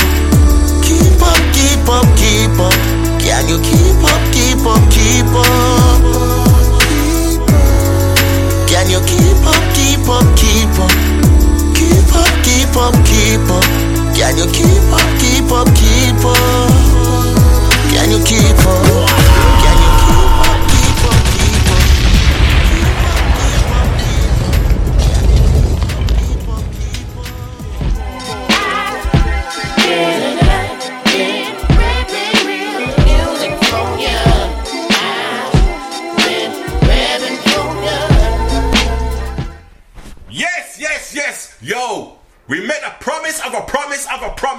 Keep up, keep up, keep up. Can you keep up, keep up, keep up? Can you keep up, keep up, keep up? Keep up, keep up, keep up. Can you keep up, keep up, keep up? Can you keep up?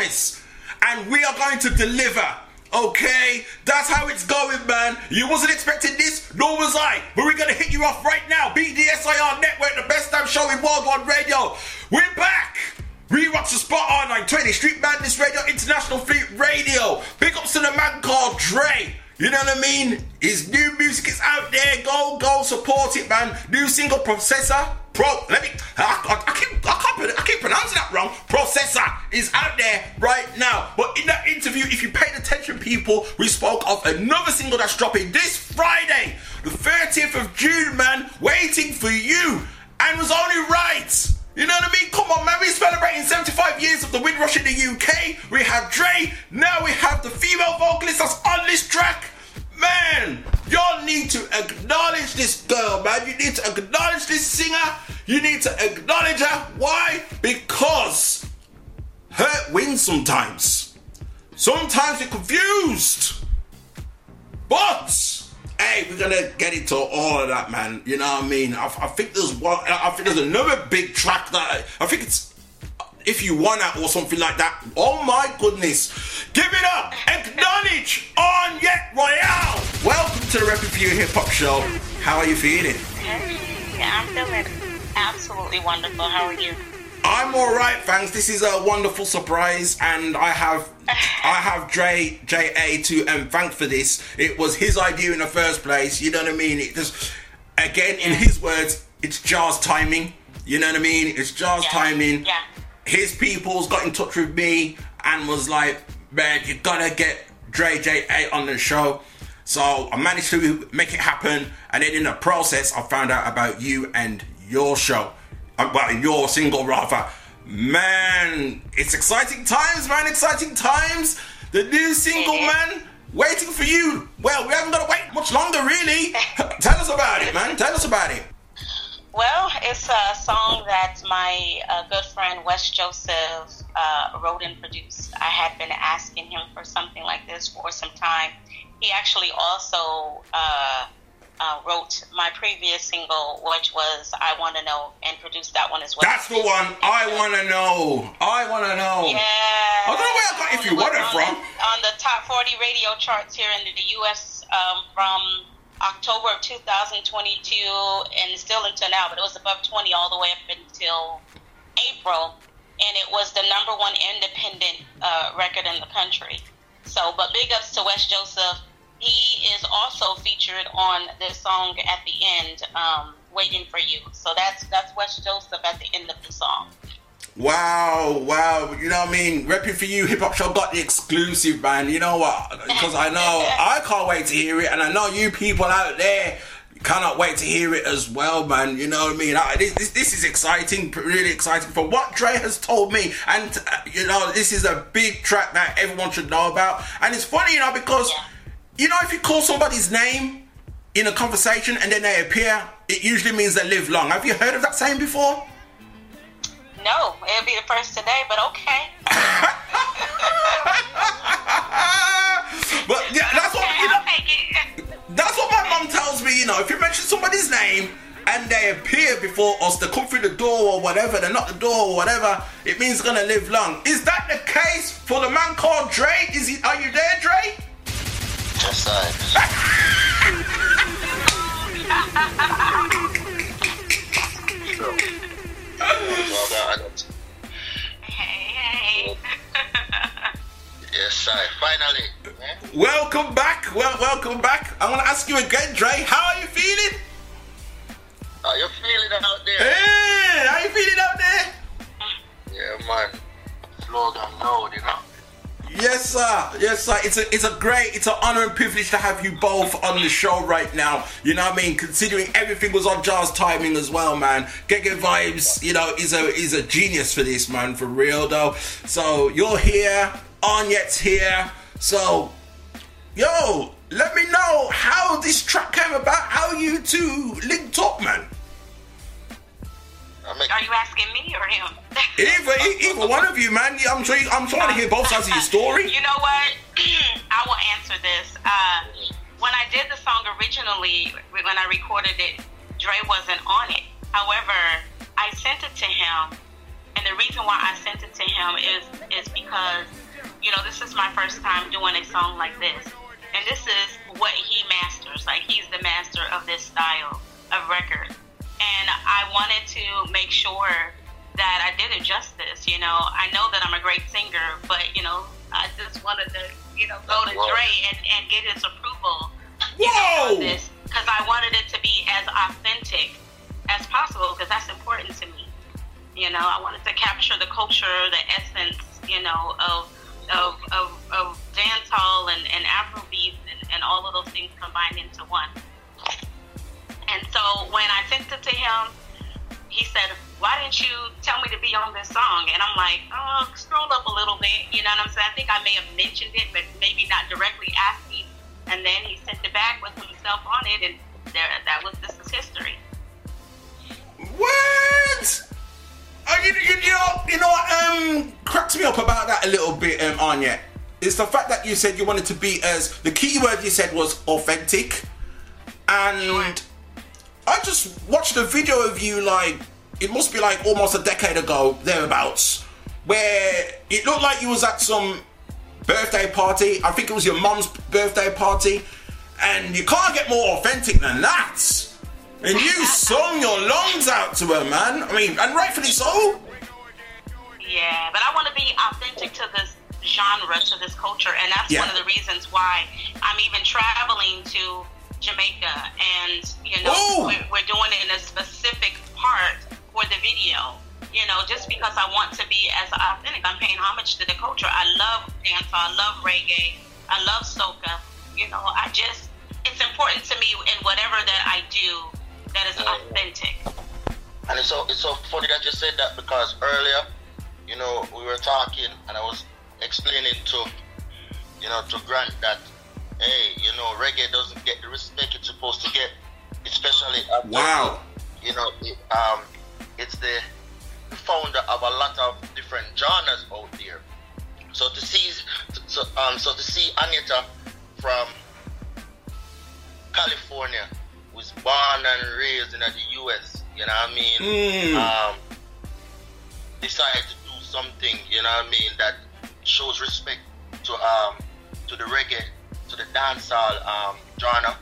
Promise, and we are going to deliver. Okay, that's how it's going, man. You wasn't expecting this, nor was I. But we're gonna hit you off right now. BDSIR Network, the best damn show in World One Radio. We're back. Re-rocks the spot R920, Street Madness Radio, International Fleet Radio. Big ups to the man called Dre. You know what I mean? His new music is out there. Go, go, support it, man. New single, Processor. Pro, let me. I, I, I keep, I can't, I keep pronouncing that wrong. Processor is out there right now. But in that interview, if you paid attention, people, we spoke of another single that's dropping this Friday, the 30th of June, man. Waiting for you, and was only right. You know what I mean? Come on, man. We're celebrating 75 years of the Windrush in the UK. We have Dre. Now we have the female vocalist that's on this track. Man, y'all need to acknowledge this girl, man. You need to acknowledge this singer. You need to acknowledge her. Why? Because hurt wins sometimes. Sometimes we're confused. But hey, we're gonna get into all of that, man. You know what I mean? I, I think there's one. I think there's another big track that I think it's if you want that or something like that. Oh my goodness! Give it up! Acknowledge Annyett Royale. Welcome to the Rep Review Hip Hop Show. How are you feeling? Yeah, I'm feeling absolutely wonderful. How are you? I'm all right, thanks. This is a wonderful surprise, and I have I have Dre J A to um, thank for this. It was his idea in the first place. You know what I mean? It just again, in his words, it's Jah's timing. You know what I mean? It's Jah's timing. Yeah. His people's got in touch with me and was like, "Man, you gotta get Dre J A on the show." So I managed to make it happen, and then in the process, I found out about you and your show, about your single rather. Man, it's exciting times, man, exciting times. The new single, man, waiting for you. Well, we haven't got to wait much longer, really. [laughs] Tell us about it, man. Tell us about it. Well, it's a song that my uh, good friend Wes Joseph uh, wrote and produced. I had been asking him for something like this for some time. He actually also uh, uh wrote my previous single, which was "I Want to Know," and produced that one as well. That's the one. I want to know. I want to know. Yeah. I don't know where I got if you want it on from. The, on the top 40 radio charts here in the U.S. Um, from October of 2022 and still until now, but it was above 20 all the way up until April, and it was the number one independent uh, record in the country. So, but big ups to Wes Joseph. He is also featured on this song at the end, um, "Waiting for You." So that's that's Wes Joseph at the end of the song. Wow, wow. You know what I mean? Repping for you, Hip Hop Show got the exclusive, man. You know what? Because I know [laughs] I can't wait to hear it, and I know you people out there cannot wait to hear it as well, man. You know what I mean? I, this, this, this is exciting, really exciting. For what Dre has told me, and uh, you know, this is a big track that everyone should know about. And it's funny, you know, because you know, if you call somebody's name in a conversation and then they appear, it usually means they live long. Have you heard of that saying before? No, it'll be the first today, but okay. [laughs] But yeah, that's what you know. That's what my mom tells me. You know, if you mention somebody's name and they appear before us, they come through the door or whatever, they knock the door or whatever, it means they're gonna live long. Is that the case for the man called Dre? Is he? Are you there, Dre? Yes, I. Yes, I. Finally. Welcome back. Well, welcome back. I want to ask you again, Dre. How are you feeling? How you feeling out there? Hey, how you feeling out there? Yeah, man. Slogan loud, you know. Yes, sir. Yes, sir. It's a it's a great, it's an honor and privilege to have you both on the show right now. You know what I mean? Considering everything was on Jah's timing as well, man. Giga Vibes, you know, is a is a genius for this, man, for real though. So you're here, Annyett's here. So, yo, let me know how this track came about, how you two linked up, man. Are you asking me or him? [laughs] Either either one of you, man. I'm trying I'm trying to hear both sides of your story. You know what? [clears throat] I will answer this. Uh, when I did the song originally, when I recorded it, Dre wasn't on it. However, I sent it to him, and the reason why I sent it to him is is because you know this is my first time doing a song like this, and this is what he masters. Like he's the master of this style of record, and I wanted to make sure that I did it justice. You know, I know that I'm a great singer, but you know, I just wanted to, you know, go to Whoa. Dre and, and get his approval. You know, on this because I wanted it to be as authentic as possible because that's important to me. You know, I wanted to capture the culture, the essence, you know, of of of, of dancehall and and Afrobeat and, and all of those things combined into one. And so when I sent it to him, he said, "Why didn't you tell me to be on this song?" And I'm like, "Oh, scroll up a little bit." You know what I'm saying? I think I may have mentioned it, but maybe not directly asked me. And then he sent it back with himself on it, and there, that was this is history. What? Oh, you, you, you know, you know what um, cracks me up about that a little bit, um, Anya? It's the fact that you said you wanted to be as the key word you said was authentic, and I just watched a video of you like it must be like almost a decade ago thereabouts, where it looked like you was at some birthday party. I think it was your mom's birthday party, and you can't get more authentic than that. And you [laughs] sung your lungs out to her, man. I mean, and rightfully so. Yeah, but I want to be authentic to this genre, to this culture, and that's Yeah. one of the reasons why I'm even traveling to Jamaica, and you know, we're, we're doing it in a specific part for the video. You know, just because I want to be as authentic, I'm paying homage to the culture. I love dancehall, I love reggae, I love soca. You know, I just it's important to me in whatever that I do that is authentic. And it's so it's so funny that you said that because earlier, you know, we were talking and I was explaining to, you know, to Grant that, hey, you know, reggae doesn't get the respect it's supposed to get, especially after, Wow. you know, it, um, it's the founder of a lot of different genres out there. So to see, so um, so to see Anita from California, who's born and raised in the U.S. You know what I mean? Mm. Um, decide to do something. You know what I mean? That shows respect to um to the reggae, the dancehall um genre.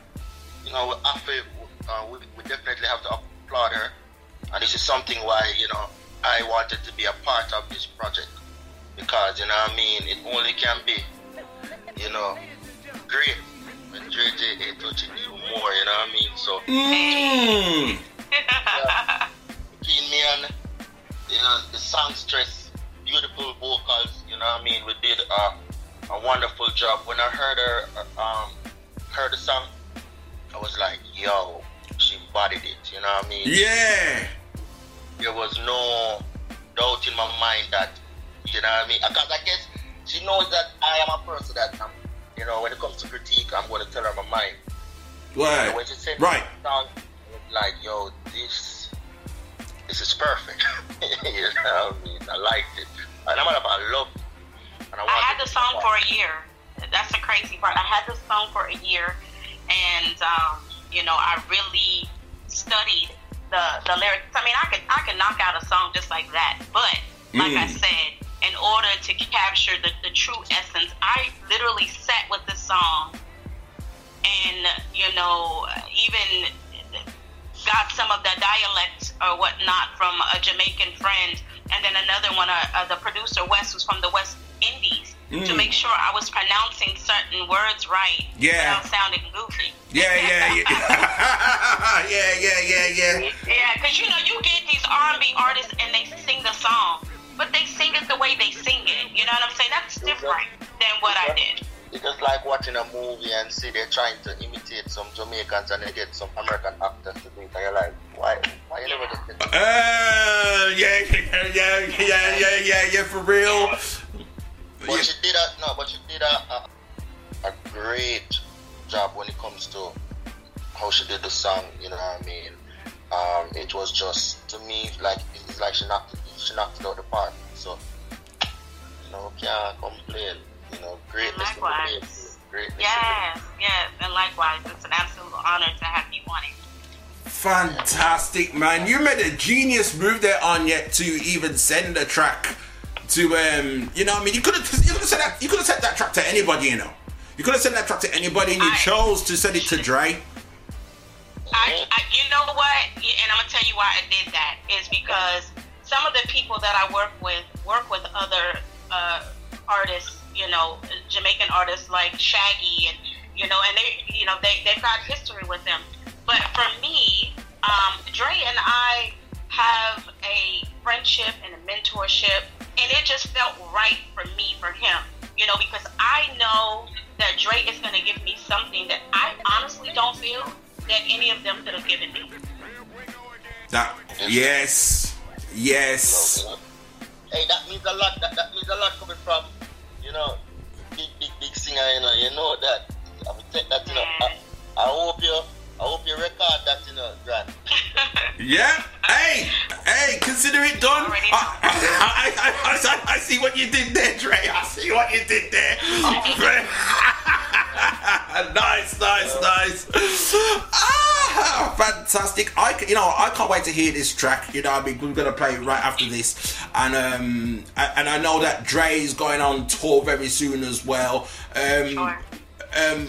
You know, feel uh, we, we definitely have to applaud her, and this is something why you know I wanted to be a part of this project because you know what I mean. It only can be, you know, great when JJ touch it even more. You know what I mean? So. Mm. yeah, between me and you know the songstress, beautiful vocals. You know what I mean? We did uh, a wonderful job. When I heard her um heard the song, I was like, yo, she embodied it. You know what I mean? Yeah. There was no doubt in my mind that you know what I mean. Because I guess she knows that I am a person that I'm. You know, when it comes to critique, I'm going to tell her my mind. Right. When she said Right. song, like, yo, this this is perfect. [laughs] you know what I mean? I liked it. And I'm I love I, I had the song for a year. That's the crazy part. I had the song for a year, and um, you know, I really studied the the lyrics. I mean, I could I could knock out a song just like that, but like I Mm. said, in order to capture the, the true essence, I literally sat with the song, and you know, even got some of the dialect or whatnot from a Jamaican friend, and then another one, uh, uh, the producer Wes who's from the West Indies, to Mm. make sure I was pronouncing certain words right Yeah. without sounding goofy. Yeah, yeah, yeah. [laughs] [laughs] yeah, yeah, yeah, yeah. Yeah, because you know you get these R&B artists and they sing the song, but they sing it the way they sing it. You know what I'm saying? That's different than what I did. It's just like watching a movie and see they're trying to imitate some Jamaicans and they get some American actors to do it, and you're like, why? Why you never just get Uh, yeah, [laughs] yeah, yeah, yeah, yeah, yeah, yeah, for real. But she did a no, but she did a, a a great job when it comes to how she did the song. You know what I mean? Um, it was just to me like it's like she knocked it, she knocked it out the park. So you know, can't complain. You know, greatness in the Likewise. Greatness. Yes, yes, and likewise, it's an absolute honor to have you on it. Fantastic, man. You made a genius move there Annyett to even send a track to um you know what I mean you could have you could have sent that you could have sent that track to anybody, you know. You could have sent that track to anybody and you chose to send it to Dre. I, I, you know what? And I'm gonna tell you why I did that is because some of the people that I work with work with other uh, artists, you know, Jamaican artists like Shaggy, and you know, and they, you know, they they've got history with them. But for me, um, Dre and I have a friendship and a mentorship, and it just felt right for me for him, you know, because I know that Dre is gonna give me something that I honestly don't feel that any of them could have given me. That yes. Yes. Hey, that means a lot. That, that means a lot coming from, you know, big, big, big singer. You know, you know that. I will take that. You know, I, I hope you, I hope you record that. You know, Grant. [laughs] Yeah. Hey, hey, consider it done. I, I, I, I, I see what you did there, Dre. I see what you did there. [laughs] nice, nice, nice. Ah, fantastic. I, you know, I can't wait to hear this track. You know, I mean, we're gonna play it right after this, and um, and I know that Dre is going on tour very soon as well. Um, um,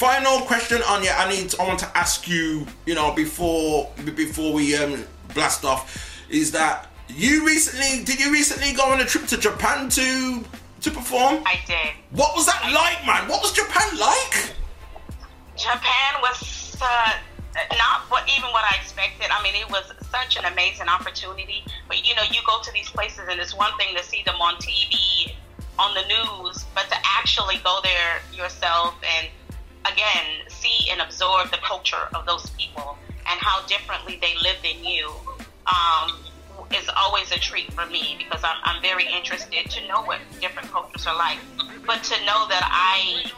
final question, Anya. I need. I want to ask you. You know, before before we um blast off, is that you recently? Did you recently go on a trip to Japan to to perform? I did. What was that like, man? What was Japan like? Japan was uh, not what even what I expected. I mean, it was such an amazing opportunity. But you know, you go to these places, and it's one thing to see them on TV, on the news, but to actually go there yourself and again see and absorb the culture of those people and how differently they lived than you um, is always a treat for me because I'm, I'm very interested to know what different cultures are like. But to know that I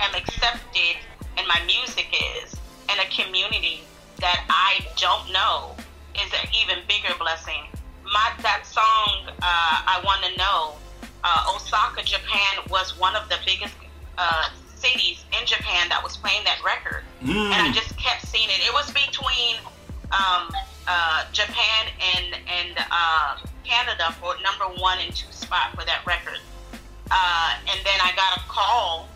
am accepted and my music is in a community that I don't know is an even bigger blessing. My that song, uh, I want to know. Uh, Osaka, Japan, was one of the biggest uh, cities in Japan that was playing that record, Mm. and I just kept seeing it. It was between um, uh, Japan and and uh, Canada for number one and two spot for that record. Uh, and then I got a call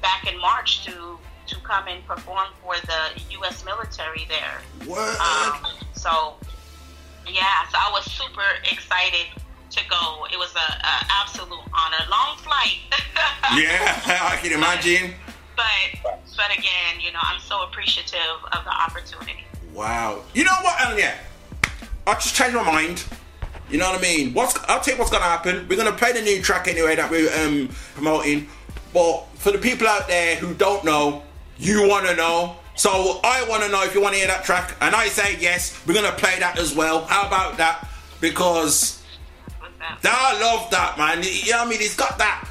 back in March to to come and perform for the U.S. military there. What? Um, so yeah, so I was super excited to go. It was a, a absolute honor. Long flight, [laughs] yeah, [laughs] I can imagine. but but again, you know, I'm so appreciative of the opportunity. Wow. You know what, Anya? I just changed my mind. You know what I mean? What's I'll tell you what's gonna happen. We're gonna play the new track anyway that we're um, promoting. But for the people out there who don't know, you wanna know. So I wanna know if you wanna hear that track, and I say yes, we're gonna play that as well. How about that? Because I love that man. You know what I mean? It's got that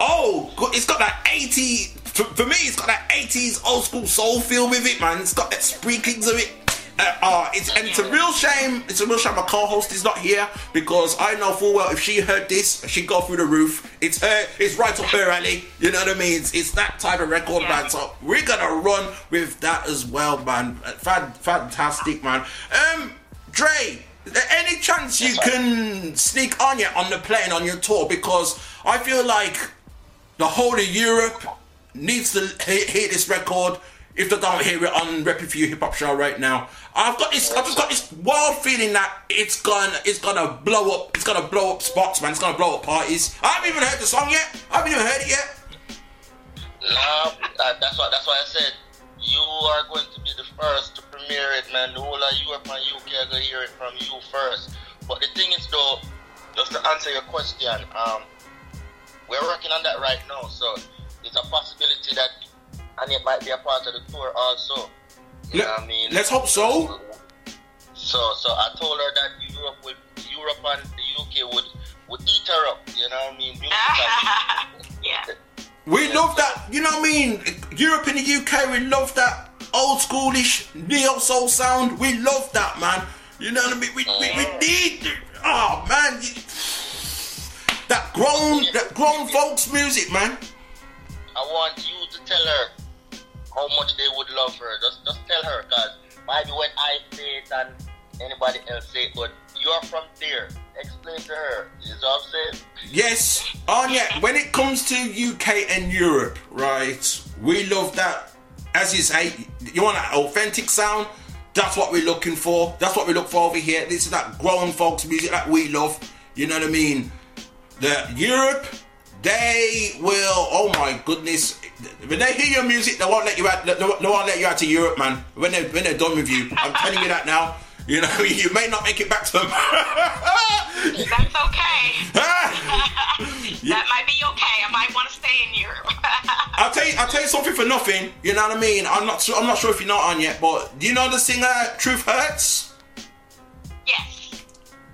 Oh, it's got that 80. For, for me, it's got that 80s old school soul feel with it, man. It's got that sprinklings of it. Uh, uh, it's and it's a real shame. It's a real shame my co-host is not here because I know full well if she heard this, she'd go through the roof. It's her. It's right up her alley. You know what I mean? It's, it's that type of record, man. So we're gonna run with that as well, man. Uh, Fan, fantastic, man. Um, Dre, any chance you can sneak Annyett on the plane on your tour? Because I feel like the whole of Europe needs to hear, this record if they don't hear it on Rep For You Hip Hop Show right now. I've got this, I've just got this wild feeling that it's gonna, it's gonna blow up, it's gonna blow up spots, man. It's gonna blow up parties. I haven't even heard the song yet. I haven't even heard it yet. No, uh, that's why that's why I said you are going to be the first to premiere it, man. The whole of Europe and UK are going to hear it from you first. But the thing is, though, just to answer your question, um, we're working on that right now, so it's a possibility that and it might be a part of the tour also. You know what I mean? Let's hope so. So, so I told her that Europe would, Europe and the UK would would eat her up. You know what I mean? [laughs] Musically. yeah. We love that, you know what I mean? Europe and the UK, we love that old schoolish neo soul sound. We love that, man. You know what I mean? We, we, we need, oh man, that grown, that grown folks music, man. I want you to tell her how much they would love her. Just, just tell her, cause maybe when I say it and anybody else say it, but you're from there. Explain to her. You know what I'm saying? Yes, Anya, when it comes to UK and Europe, right, we love that. As you say, you want that authentic sound? That's what we're looking for. That's what we look for over here. This is that grown folks music that we love. You know what I mean? The Europe, they will. Oh my goodness! When they hear your music, they won't let you out. They won't let you out to Europe, man. When they when they're done with you, I'm telling you that now. You know, [laughs] you may not make it back to them. [laughs] That's okay. [laughs] that might be okay. I might want to stay in Europe. I'll tell you. I'll tell you something for nothing. You know what I mean? I'm not. Sure, I'm not sure if you're not Annyett, but do you know the singer Truth Hurts?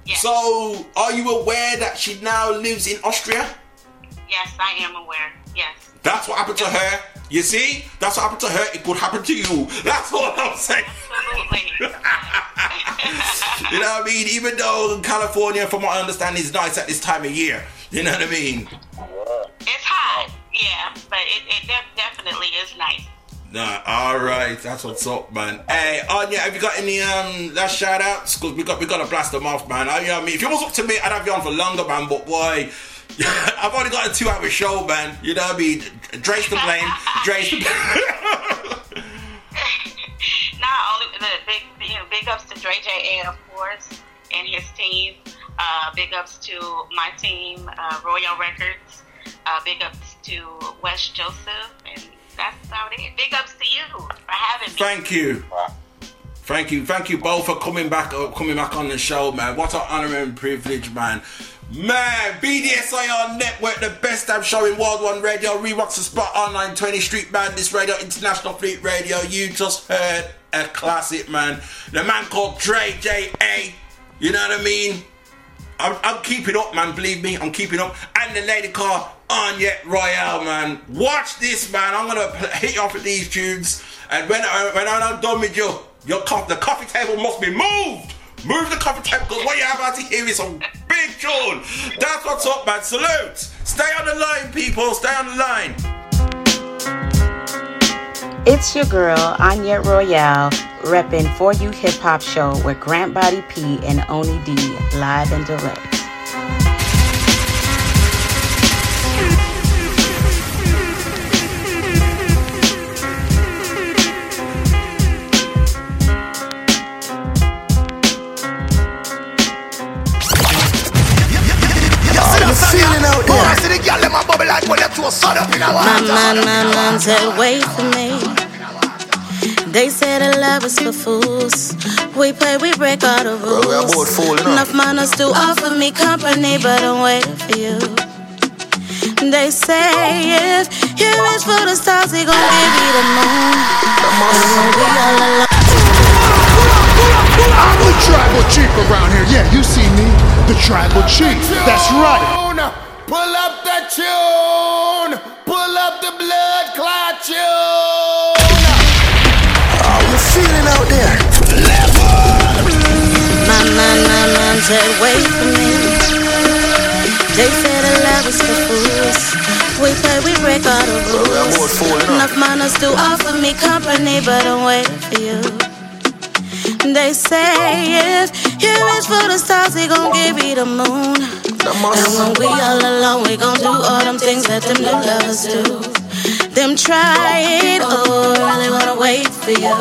Yes. So, are you aware that she now lives in Austria? yes, I am aware. Yes. That's what happened to her. You see? That's what happened to her. It could happen to you. That's what I'm saying. you know what I mean? Even though California, from what I understand, is nice at this time of year. You know what I mean? It's hot. Yeah, but it, it def- definitely is nice. Nah, all right, that's what's up, man. Hey, Anya, have you got any um last shout outs? Cause we got we gotta blast them off, man. I, you know what I mean? If it was up to me, I'd have you on for longer, man. But boy, [laughs] I've only got a two hour show, man. You know what I mean? Dre's to blame. Dre's to blame. Not only the big, you know, big ups to Dre J A, of course, and his team. Uh, big ups to my team, uh, Royal Records. Uh, big ups to Wes Joseph, and that's about it. Big ups to you for having me. Thank you. Thank you, thank you both for coming back, uh, coming back on the show, man. What an honor and privilege, man. Man, BDSIR Network, the best damn show in World One Radio, Reeboks the Spot Online, 20 Street Madness Radio, International Fleet Radio. You just heard a classic, man. The man called Dre J.A. You know what I mean? I'm, I'm keeping up, man. Believe me, I'm keeping up. And the lady called Anya Royale, man. Watch this, man. I'm gonna hit you off with these tunes. And when, I, when I'm done with you, your co- the coffee table must be moved. Move the coffee table because what you're about to hear is some big tune. That's what's up, man. Salute. Stay on the line, people. Stay on the line. It's your girl, Annyett Royale, repping For You Hip Hop Show with Grant Body P and Oni D, live and direct. Girl in my bubble like when you throw sun up in a My man, my man said, wait for me. They say the love is for fools. We play, we break all the rules. we are both fooling, Enough manners to offer me company, but I'm waiting for you. They say if you reach for the stars, they gon' give you the moon. And we all alone. I'm the tribal chief around here. Yeah, you see me, the tribal chief. That's right. Pull up the tune. Pull up the blood clot tune. How you feeling out there? My man, my man said, wait for me. They say the love is for fools. We play, we break all the rules. Enough manners to offer me company, but I'm waiting for you. They say if you reach for the stars, they gon' give you the moon. And when we all alone, we gon' do all them things that them new lovers do. Them try it, oh, really wanna wait for you.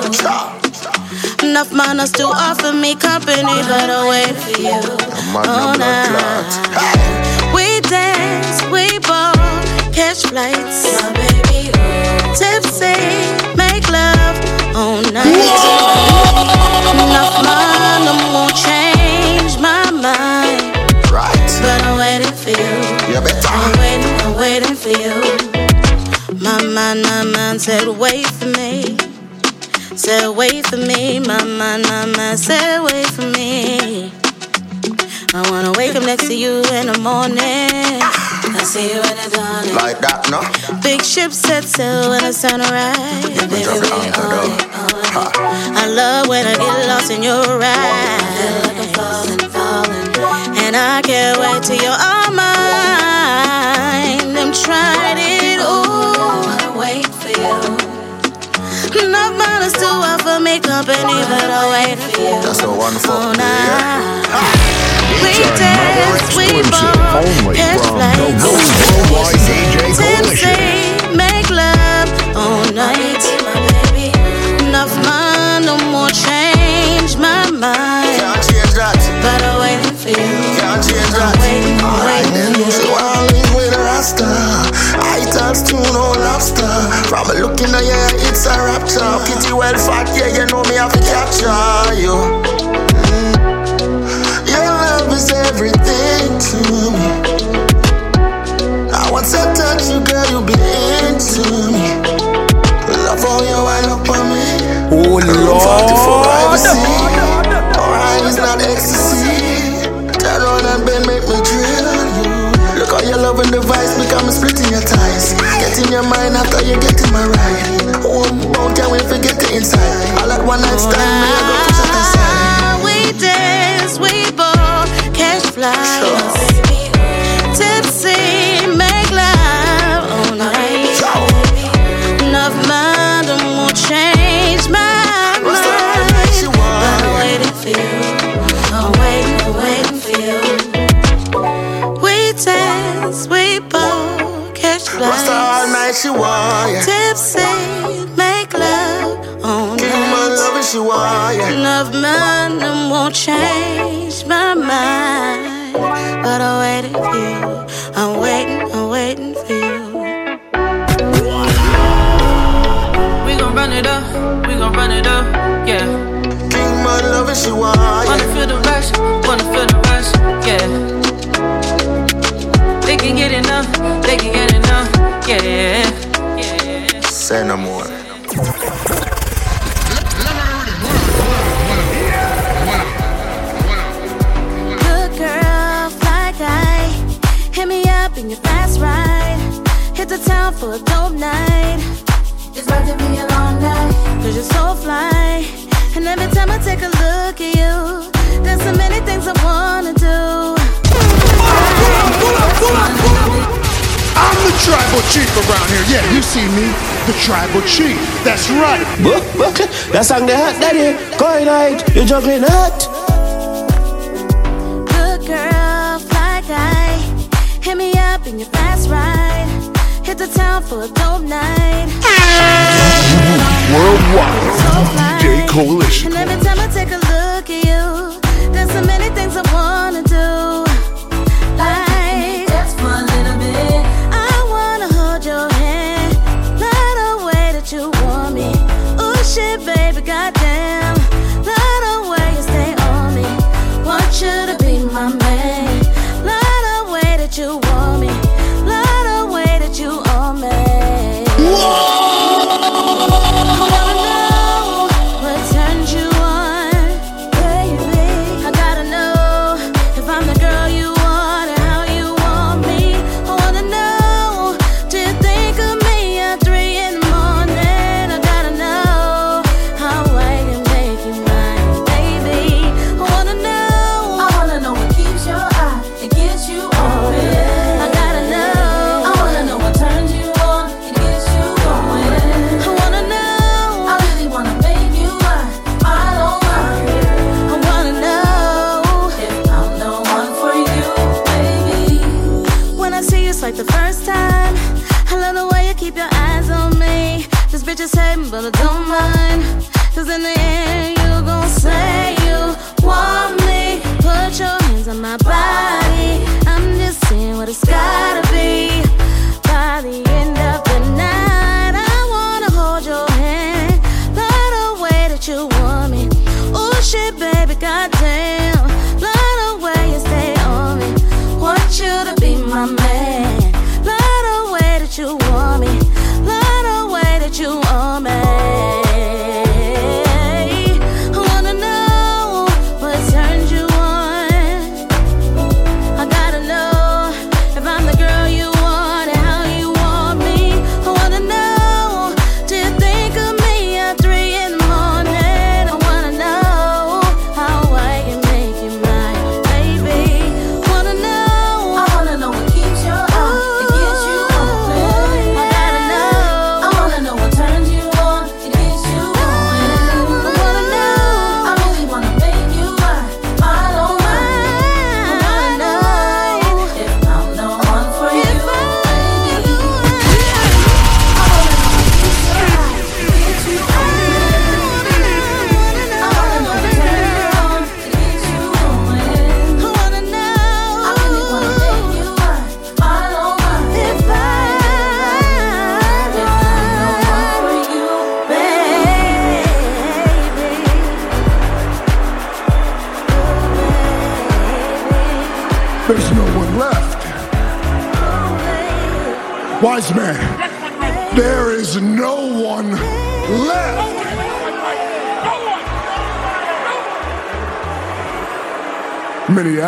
Enough manners to offer me company, but I'll wait for you. Oh, nah. We dance, we ball, catch flights. Oh. Tipsy, make love all night. Said, wait for mind, me. Said, wait for me. My man, my man said, wait for me. I wanna wake up next to you in the morning. I see you in the dawn. Like that, no? Big ship set sail when the sun rise. Baby, we on it, on it. I love when I get lost in your eyes. Feel like I'm falling, falling. And I can't wait till you're all mine. Them tried it, ooh. Wanna wait for you. Not Enough manners to offer me company, but I'll wait for you. That's a wonderful. Oh, nah. We dance, we ball, catch flights. Tipsy, make love all night. My baby. Enough money, no more change my mind. Can't change that. But I'm waiting for you. That. waiting, I'm waiting then, so I'll live with a rasta. I touch to no lobster. From looking at you, it's a rapture. Kitty well fat, yeah, you know me have to capture you. Everything to me. I want to touch you, girl, you be into me. Love you wind up on me. Oh, Room 44 privacy. Alright, it's not ecstasy. Turn around and bend, make me drill you. Look how you loving the vice, become splitting your ties. Get in your mind after you get in my ride. Oh, oh can't wait get inside. All at one night stand, me, I go push it aside. Tipsy, make love all night. Enough mind won't change my mind. But I'm waiting for you. I'm waiting, I'm waiting for you. We dance, we ball, catch all night she want. Tipsy, make love all night. love it, she want. Enough man won't change my mind but I waited for you. I'm waiting, I'm waiting for you. We gon' run it up, we gon' run it up, yeah. King my love and you. wild. Wanna feel the rush, wanna feel the rush, yeah. They can get enough, they can get enough, yeah. Say no more. the town for a dope night. It's about to be a long night. Cause you're so fly. And every time I take a look at you, there's so many things I wanna do. I'm the tribal chief around here. Yeah, you see me, the tribal chief. That's right. Book, book, that song they hot, daddy. Going night, you're juggling hot. Good girl, fly guy. Hit me up in your fast ride the town for a dope night. Worldwide DJ Coalition. And every time I take a look at you, there's so many things I wanna do.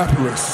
Papyrus.